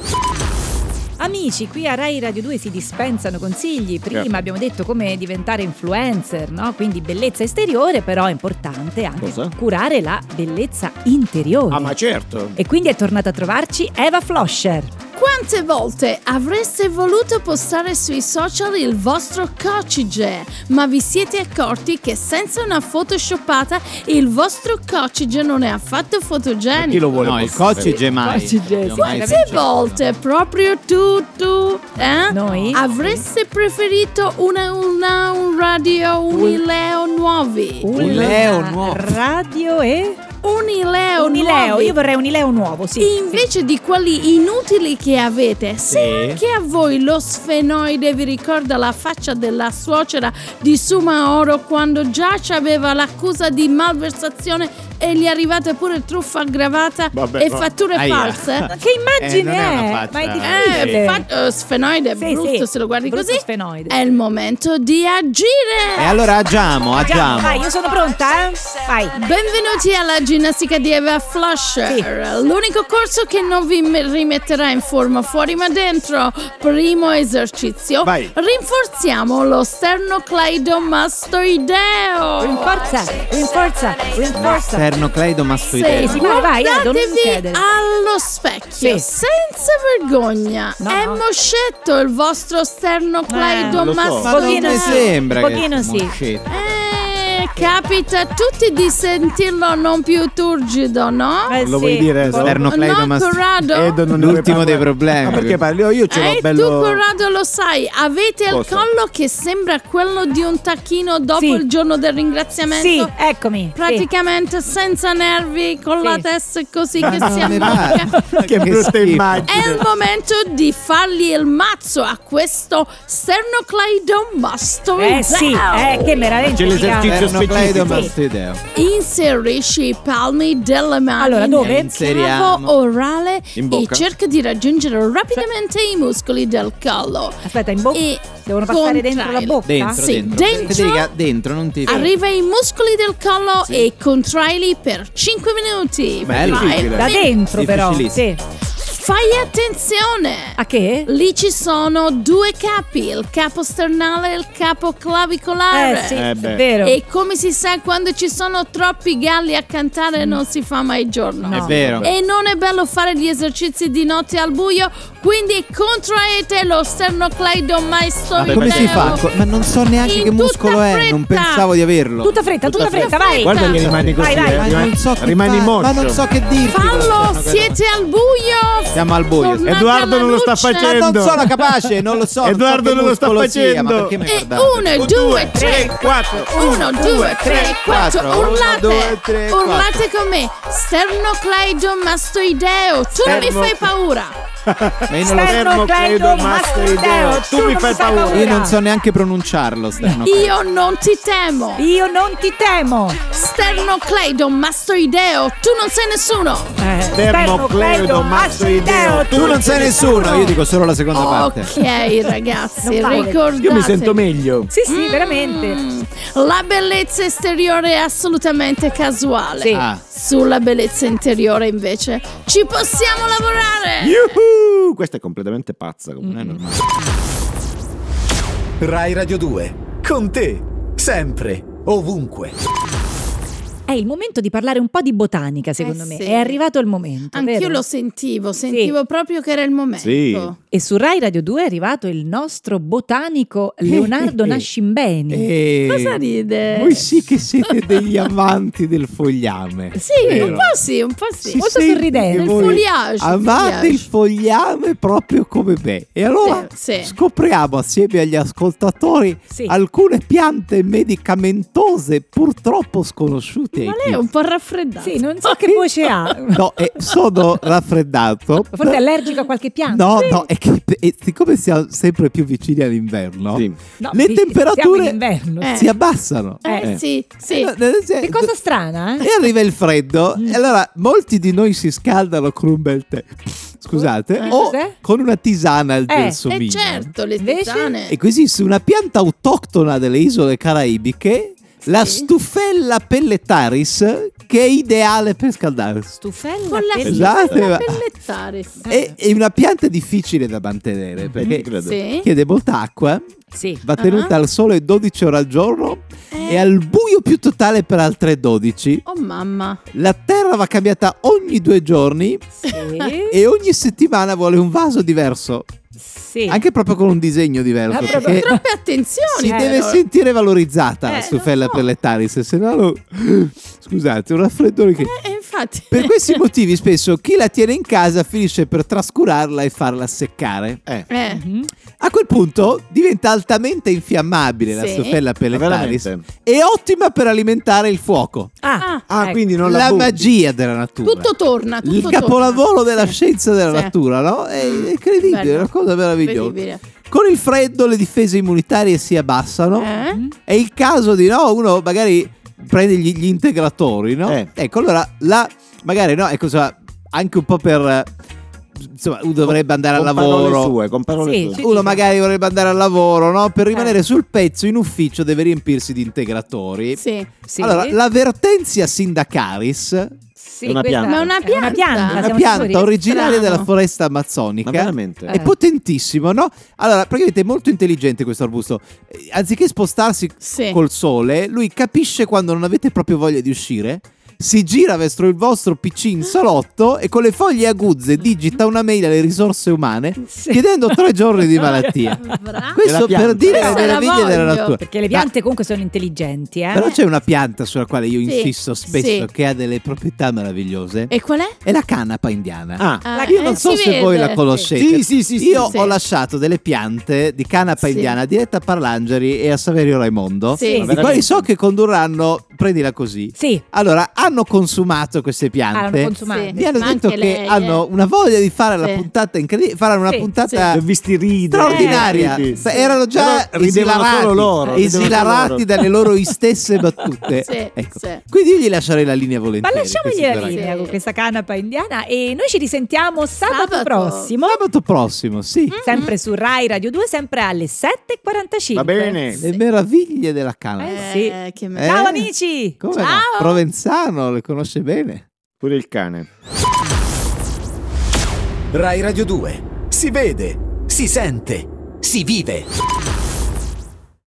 Speaker 3: Amici, qui a Rai Radio 2 si dispensano consigli. Prima
Speaker 5: Certo.
Speaker 3: abbiamo detto come diventare influencer, no? Quindi bellezza esteriore, però è importante anche
Speaker 5: Cosa?
Speaker 3: curare la bellezza interiore.
Speaker 5: Ah, ma certo.
Speaker 3: E quindi è tornata a trovarci Eva Floscher.
Speaker 4: Quante volte avreste voluto postare sui social il vostro cocige, ma vi siete accorti che senza una photoshoppata il vostro cocige non è affatto
Speaker 5: Chi
Speaker 4: fotogenico?
Speaker 5: lo vuole
Speaker 2: No, il cocige mai.
Speaker 3: Cocige,
Speaker 2: Io
Speaker 3: sì.
Speaker 4: Quante volte proprio tu, tu, eh?
Speaker 3: Noi?
Speaker 4: Avreste preferito una, una- un radio Unileo nuovi?
Speaker 2: Un Leo nuovo.
Speaker 3: Radio e
Speaker 4: Unileo
Speaker 3: un Ileo.
Speaker 4: nuovi?
Speaker 3: Io vorrei un Ileo nuovo, sì.
Speaker 4: Invece di quelli inutili che avete, se
Speaker 2: Sì.
Speaker 4: anche a voi lo sfenoide vi ricorda la faccia della suocera di Sumaoro quando già aveva l'accusa di malversazione e gli è arrivata pure truffa aggravata
Speaker 5: Vabbè,
Speaker 4: e fatture
Speaker 2: Aia.
Speaker 4: false?
Speaker 3: Che immagine
Speaker 2: Eh, è una.
Speaker 3: Ma è
Speaker 2: Eh,
Speaker 3: difficile.
Speaker 4: Eh, fa- eh, sfenoide è
Speaker 3: Sì,
Speaker 4: brutto
Speaker 3: sì,
Speaker 4: se lo guardi
Speaker 3: brutto
Speaker 4: così.
Speaker 3: sfenoide.
Speaker 4: È il momento di agire.
Speaker 2: E allora agiamo, agiamo.
Speaker 3: vai, io sono pronta, eh? Vai.
Speaker 4: Benvenuti alla ginnastica di Eva Flusher, l'unico corso che non vi me- rimetterà in forma fuori ma dentro. Primo esercizio,
Speaker 5: Vai.
Speaker 4: rinforziamo lo sternocleidomastoideo.
Speaker 3: Rinforza, rinforza, rinforza.
Speaker 2: Sternocleidomastoideo.
Speaker 3: Sì, sì, vai, vai,
Speaker 4: Guardatevi allo specchio,
Speaker 3: Sì.
Speaker 4: senza vergogna.
Speaker 3: No,
Speaker 4: È
Speaker 3: no.
Speaker 4: moscetto il vostro
Speaker 3: Eh,
Speaker 2: Ma non mi
Speaker 4: sternocleidomastoideo.
Speaker 3: Pochino sì,
Speaker 2: sembra che
Speaker 3: pochino sì.
Speaker 2: moscetto.
Speaker 4: Eh, me capita a tutti di sentirlo non più turgido, no?
Speaker 3: Eh,
Speaker 6: Lo
Speaker 3: sì.
Speaker 6: vuoi dire? Sternocleidomas-
Speaker 4: No, Corrado?
Speaker 6: Edo, non ne
Speaker 2: L'ultimo dei
Speaker 6: parlare?
Speaker 2: problemi.
Speaker 6: Ma perché parli? Io, io ce l'ho
Speaker 4: E
Speaker 6: bello...
Speaker 4: tu, Corrado, lo sai, avete il
Speaker 6: Cosa?
Speaker 4: collo che sembra quello di un tacchino dopo
Speaker 3: Sì.
Speaker 4: il giorno del ringraziamento?
Speaker 3: Sì, eccomi. sì.
Speaker 4: Praticamente senza nervi, con la
Speaker 3: Sì.
Speaker 4: testa così che si ammacca.
Speaker 6: Che brutta
Speaker 2: schifo.
Speaker 6: immagine.
Speaker 4: È il momento di fargli il mazzo a questo sternocleidomastoideo.
Speaker 3: Eh sì, eh, che meraviglia.
Speaker 6: C'è l'esercizio
Speaker 2: Sternocleido
Speaker 6: specifico.
Speaker 2: mastideo.
Speaker 4: Inserisci i palmi delle mani
Speaker 3: Allora, dove?
Speaker 2: Inseriamo.
Speaker 4: cavo orale
Speaker 6: In
Speaker 4: e
Speaker 6: bocca?
Speaker 4: cerca di raggiungere rapidamente i muscoli del collo.
Speaker 3: Aspetta, in bocca?
Speaker 4: E
Speaker 3: Devono passare dentro la bocca?
Speaker 2: Dentro,
Speaker 4: Sì,
Speaker 2: dentro.
Speaker 4: dentro.
Speaker 2: Federica, dentro, non ti...
Speaker 4: Arriva ai muscoli del collo e contraili per 5 minuti.
Speaker 2: Bello.
Speaker 4: Vai.
Speaker 3: Da dentro però. Sì.
Speaker 4: Fai attenzione.
Speaker 3: A che?
Speaker 4: Lì ci sono due capi, il capo sternale e il capo clavicolare.
Speaker 3: Eh sì,
Speaker 6: Eh
Speaker 3: è vero.
Speaker 4: E come si sa, quando ci sono troppi galli a cantare non si fa mai giorno.
Speaker 3: No.
Speaker 2: È vero.
Speaker 4: E non è bello fare gli esercizi di notte al buio, quindi contraete lo sternocleidomastoideo.
Speaker 2: Come si fa? Ma non so neanche
Speaker 4: In
Speaker 2: che muscolo
Speaker 4: tutta
Speaker 2: è, non
Speaker 4: fretta.
Speaker 2: pensavo di averlo.
Speaker 3: Tutta fretta, tutta,
Speaker 4: Tutta
Speaker 3: fretta, vai.
Speaker 4: fretta.
Speaker 6: Guarda che rimani così,
Speaker 3: Vai, vai.
Speaker 6: eh.
Speaker 2: Ma
Speaker 6: Rimani-
Speaker 2: non so
Speaker 6: rimani
Speaker 2: fa-
Speaker 6: moscio.
Speaker 2: Ma non so che dirti.
Speaker 4: Fallo, siete al buio.
Speaker 2: Siamo al buio.
Speaker 6: Edoardo non lo sta
Speaker 4: luce.
Speaker 2: Ma
Speaker 6: facendo.
Speaker 2: non sono capace, non lo so. non so
Speaker 6: Edoardo non lo sta
Speaker 2: sia,
Speaker 6: facendo.
Speaker 2: mi
Speaker 4: E
Speaker 2: guardate?
Speaker 4: uno, due, tre,
Speaker 6: quattro.
Speaker 4: Uno, due, tre, quattro. Urlate.
Speaker 2: Uno, due,
Speaker 4: Urlate con me. Sternocleidomastoideo. Tu non mi fai paura.
Speaker 2: Ma io non, lo-
Speaker 3: Sternocleidomastoideo.
Speaker 6: Tu mi fai paura.
Speaker 2: io non so neanche pronunciarlo. Sterno.
Speaker 4: Io non ti temo.
Speaker 3: Io non ti temo.
Speaker 4: Sternocleidomastoideo. Tu non sei nessuno.
Speaker 3: Eh,
Speaker 6: Sternocleidomastoideo.
Speaker 2: Tu non sei nessuno, io dico solo la seconda parte.
Speaker 4: Ok, ragazzi, ricordate.
Speaker 6: Io mi sento meglio.
Speaker 3: Sì, sì, veramente.
Speaker 4: Mm, La bellezza esteriore è assolutamente casuale.
Speaker 3: Sì.
Speaker 2: Ah.
Speaker 4: Sulla bellezza interiore, invece, ci possiamo lavorare.
Speaker 6: Yuhu! Questa è completamente pazza. Non è normale.
Speaker 1: Rai Radio 2. Con te. Sempre. Ovunque.
Speaker 3: È il momento di parlare un po' di botanica, secondo
Speaker 4: Eh
Speaker 3: me.
Speaker 4: sì.
Speaker 3: È arrivato il momento.
Speaker 4: Anch'io
Speaker 3: vero?
Speaker 4: lo sentivo, sentivo proprio che era il momento.
Speaker 6: Sì.
Speaker 3: E su Rai Radio 2 è arrivato il nostro botanico Leonardo Nascimbeni.
Speaker 2: E...
Speaker 4: Cosa ride?
Speaker 2: Voi sì che siete degli amanti del fogliame.
Speaker 4: Sì,
Speaker 2: Vero?
Speaker 4: un po' sì, un po' sì.
Speaker 2: Si
Speaker 3: Molto sorridente.
Speaker 4: Il il
Speaker 2: Amate il fogliame proprio come me. E allora
Speaker 4: Sì, sì.
Speaker 2: scopriamo assieme agli ascoltatori
Speaker 3: Sì.
Speaker 2: alcune piante medicamentose purtroppo sconosciute.
Speaker 4: Ma lei è un po' raffreddato.
Speaker 3: Sì, non so che voce ha.
Speaker 2: No, eh, sono raffreddato.
Speaker 3: Forse è allergico a qualche pianta.
Speaker 2: No, no, è che e siccome siamo sempre più vicini all'inverno,
Speaker 6: Sì.
Speaker 3: No,
Speaker 2: le
Speaker 3: siamo
Speaker 2: temperature
Speaker 3: in.
Speaker 4: Eh.
Speaker 2: si abbassano.
Speaker 4: Eh,
Speaker 6: Eh.
Speaker 4: sì, sì.
Speaker 2: Eh, nel senso-
Speaker 3: Che cosa strana, eh?
Speaker 2: E arriva il freddo, e allora molti di noi si scaldano con un bel tè. Scusate,
Speaker 4: Eh,
Speaker 2: o
Speaker 3: cos'è?
Speaker 2: con una tisana al
Speaker 3: Eh,
Speaker 2: gelsomino.
Speaker 4: Eh certo, le tisane.
Speaker 2: E così su una pianta autoctona delle isole caraibiche, la stufella pelletaris, che è ideale per scaldarsi.
Speaker 3: Stufella
Speaker 4: Con la
Speaker 2: Esatto,
Speaker 4: stufella sì.
Speaker 2: È, è una pianta difficile da mantenere perché
Speaker 6: credo.
Speaker 4: Sì.
Speaker 2: chiede molta acqua,
Speaker 3: Sì.
Speaker 2: va tenuta
Speaker 4: Ah.
Speaker 2: al sole 12 ore al giorno
Speaker 4: Eh.
Speaker 2: e al buio più totale per altre 12.
Speaker 4: Oh mamma.
Speaker 2: La terra va cambiata ogni due giorni
Speaker 3: Sì.
Speaker 2: e ogni settimana vuole un vaso diverso,
Speaker 3: Sì.
Speaker 2: anche proprio con un disegno diverso.
Speaker 3: Ah, proprio-
Speaker 4: Troppe attenzioni.
Speaker 2: si
Speaker 3: Eh,
Speaker 2: deve
Speaker 4: però.
Speaker 2: sentire valorizzata la
Speaker 4: Eh,
Speaker 2: stufella
Speaker 4: so.
Speaker 2: pellettaris, se no lo- scusate, un raffreddore che...
Speaker 4: Eh, infatti.
Speaker 2: Per questi motivi spesso chi la tiene in casa finisce per trascurarla e farla seccare.
Speaker 6: Eh.
Speaker 4: Eh.
Speaker 3: Mhm.
Speaker 2: A quel punto diventa altamente infiammabile la
Speaker 4: Sì.
Speaker 2: stufella pellettaris
Speaker 6: Veramente.
Speaker 2: e ottima per alimentare il fuoco.
Speaker 3: Ah,
Speaker 6: Ah,
Speaker 3: ecco.
Speaker 6: quindi non la,
Speaker 2: La
Speaker 6: butti.
Speaker 2: magia della natura.
Speaker 4: Tutto torna. Tutto
Speaker 2: il
Speaker 4: torna.
Speaker 2: capolavoro della
Speaker 4: Sì.
Speaker 2: scienza della
Speaker 4: Sì.
Speaker 2: natura, no? È incredibile,
Speaker 4: Bello.
Speaker 2: è una cosa meravigliosa.
Speaker 4: Incredibile.
Speaker 2: Con il freddo le difese immunitarie si abbassano.
Speaker 4: Eh?
Speaker 2: È il caso di no, uno magari prende gli, gli integratori, no?
Speaker 6: Eh.
Speaker 2: Ecco, allora la magari no, ecco, insomma, anche un po' per eh, insomma, uno dovrebbe andare al
Speaker 6: Con
Speaker 2: lavoro.
Speaker 6: parole sue, con parole
Speaker 3: Sì,
Speaker 6: sue.
Speaker 2: Uno magari vorrebbe andare al lavoro, no? Per rimanere
Speaker 3: Eh.
Speaker 2: sul pezzo in ufficio deve riempirsi di integratori.
Speaker 4: Sì.
Speaker 3: Sì.
Speaker 2: Allora, l'Avertensia sindacaris
Speaker 3: Sì,
Speaker 6: È una pianta.
Speaker 4: Ma è una
Speaker 3: è una
Speaker 4: pianta.
Speaker 3: pianta,
Speaker 2: una pianta
Speaker 4: Strano.
Speaker 2: della foresta
Speaker 6: Ma
Speaker 2: amazzonica.
Speaker 6: veramente?
Speaker 2: È potentissimo, no? Allora, praticamente è molto intelligente questo arbusto. Eh, Anziché spostarsi
Speaker 4: Sì.
Speaker 2: col sole, lui capisce quando non avete proprio voglia di uscire. Si gira verso il vostro PC in salotto e con le foglie aguzze digita una mail alle risorse umane
Speaker 3: Sì.
Speaker 2: chiedendo tre giorni di malattia.
Speaker 4: Bravo.
Speaker 2: Questo per dire le
Speaker 4: Questa la
Speaker 2: meraviglie della natura.
Speaker 3: Perché le piante comunque sono intelligenti, eh?
Speaker 2: Però c'è una pianta sulla quale io
Speaker 4: Sì,
Speaker 2: insisto spesso
Speaker 4: sì.
Speaker 2: che ha delle proprietà meravigliose.
Speaker 4: E qual è?
Speaker 2: È la canapa indiana.
Speaker 6: Ah,
Speaker 4: Ah,
Speaker 2: Io non
Speaker 4: eh,
Speaker 2: so
Speaker 4: si
Speaker 2: se voi
Speaker 4: vede.
Speaker 2: la conoscete.
Speaker 6: Sì, sì, sì, sì,
Speaker 2: Io
Speaker 4: sì.
Speaker 2: ho lasciato delle piante di canapa
Speaker 4: Sì.
Speaker 2: indiana a Diretta Parlangeri e a Saverio Raimondo.
Speaker 4: Sì.
Speaker 2: Di quali so che condurranno, prendila così.
Speaker 3: Sì.
Speaker 2: Allora, hanno consumato queste
Speaker 3: Ah,
Speaker 2: piante.
Speaker 3: hanno consumato.
Speaker 4: Sì.
Speaker 2: Mi hanno
Speaker 4: Ma
Speaker 2: detto che
Speaker 4: lei,
Speaker 2: hanno
Speaker 4: eh.
Speaker 2: una voglia di fare la
Speaker 4: Sì.
Speaker 2: puntata incredibile. Faranno una
Speaker 3: Sì,
Speaker 2: puntata
Speaker 6: visti ridere.
Speaker 2: straordinaria.
Speaker 6: Sì.
Speaker 2: Beh, Erano già esilarati,
Speaker 6: solo loro,
Speaker 2: esilarati dalle loro stesse battute.
Speaker 4: Sì,
Speaker 2: Ecco.
Speaker 4: sì.
Speaker 2: Quindi io gli lascerei la linea
Speaker 3: Ma
Speaker 2: volentieri.
Speaker 3: lasciamogli
Speaker 2: questi
Speaker 3: la linea
Speaker 4: Sì.
Speaker 3: con questa canapa indiana e noi ci risentiamo sabato,
Speaker 4: Sabato.
Speaker 3: prossimo.
Speaker 2: Sabato prossimo, sì.
Speaker 3: Sempre su Rai Radio 2, sempre alle 7.45.
Speaker 6: Va bene.
Speaker 2: Le meraviglie della canapa.
Speaker 3: Eh, sì.
Speaker 4: Eh, che
Speaker 2: Eh?
Speaker 4: me-
Speaker 3: Ciao amici!
Speaker 2: Come no?
Speaker 4: Ciao.
Speaker 2: Provenzano, le conosce bene.
Speaker 6: Pure il cane.
Speaker 1: Rai Radio 2. Si vede, si sente, si vive.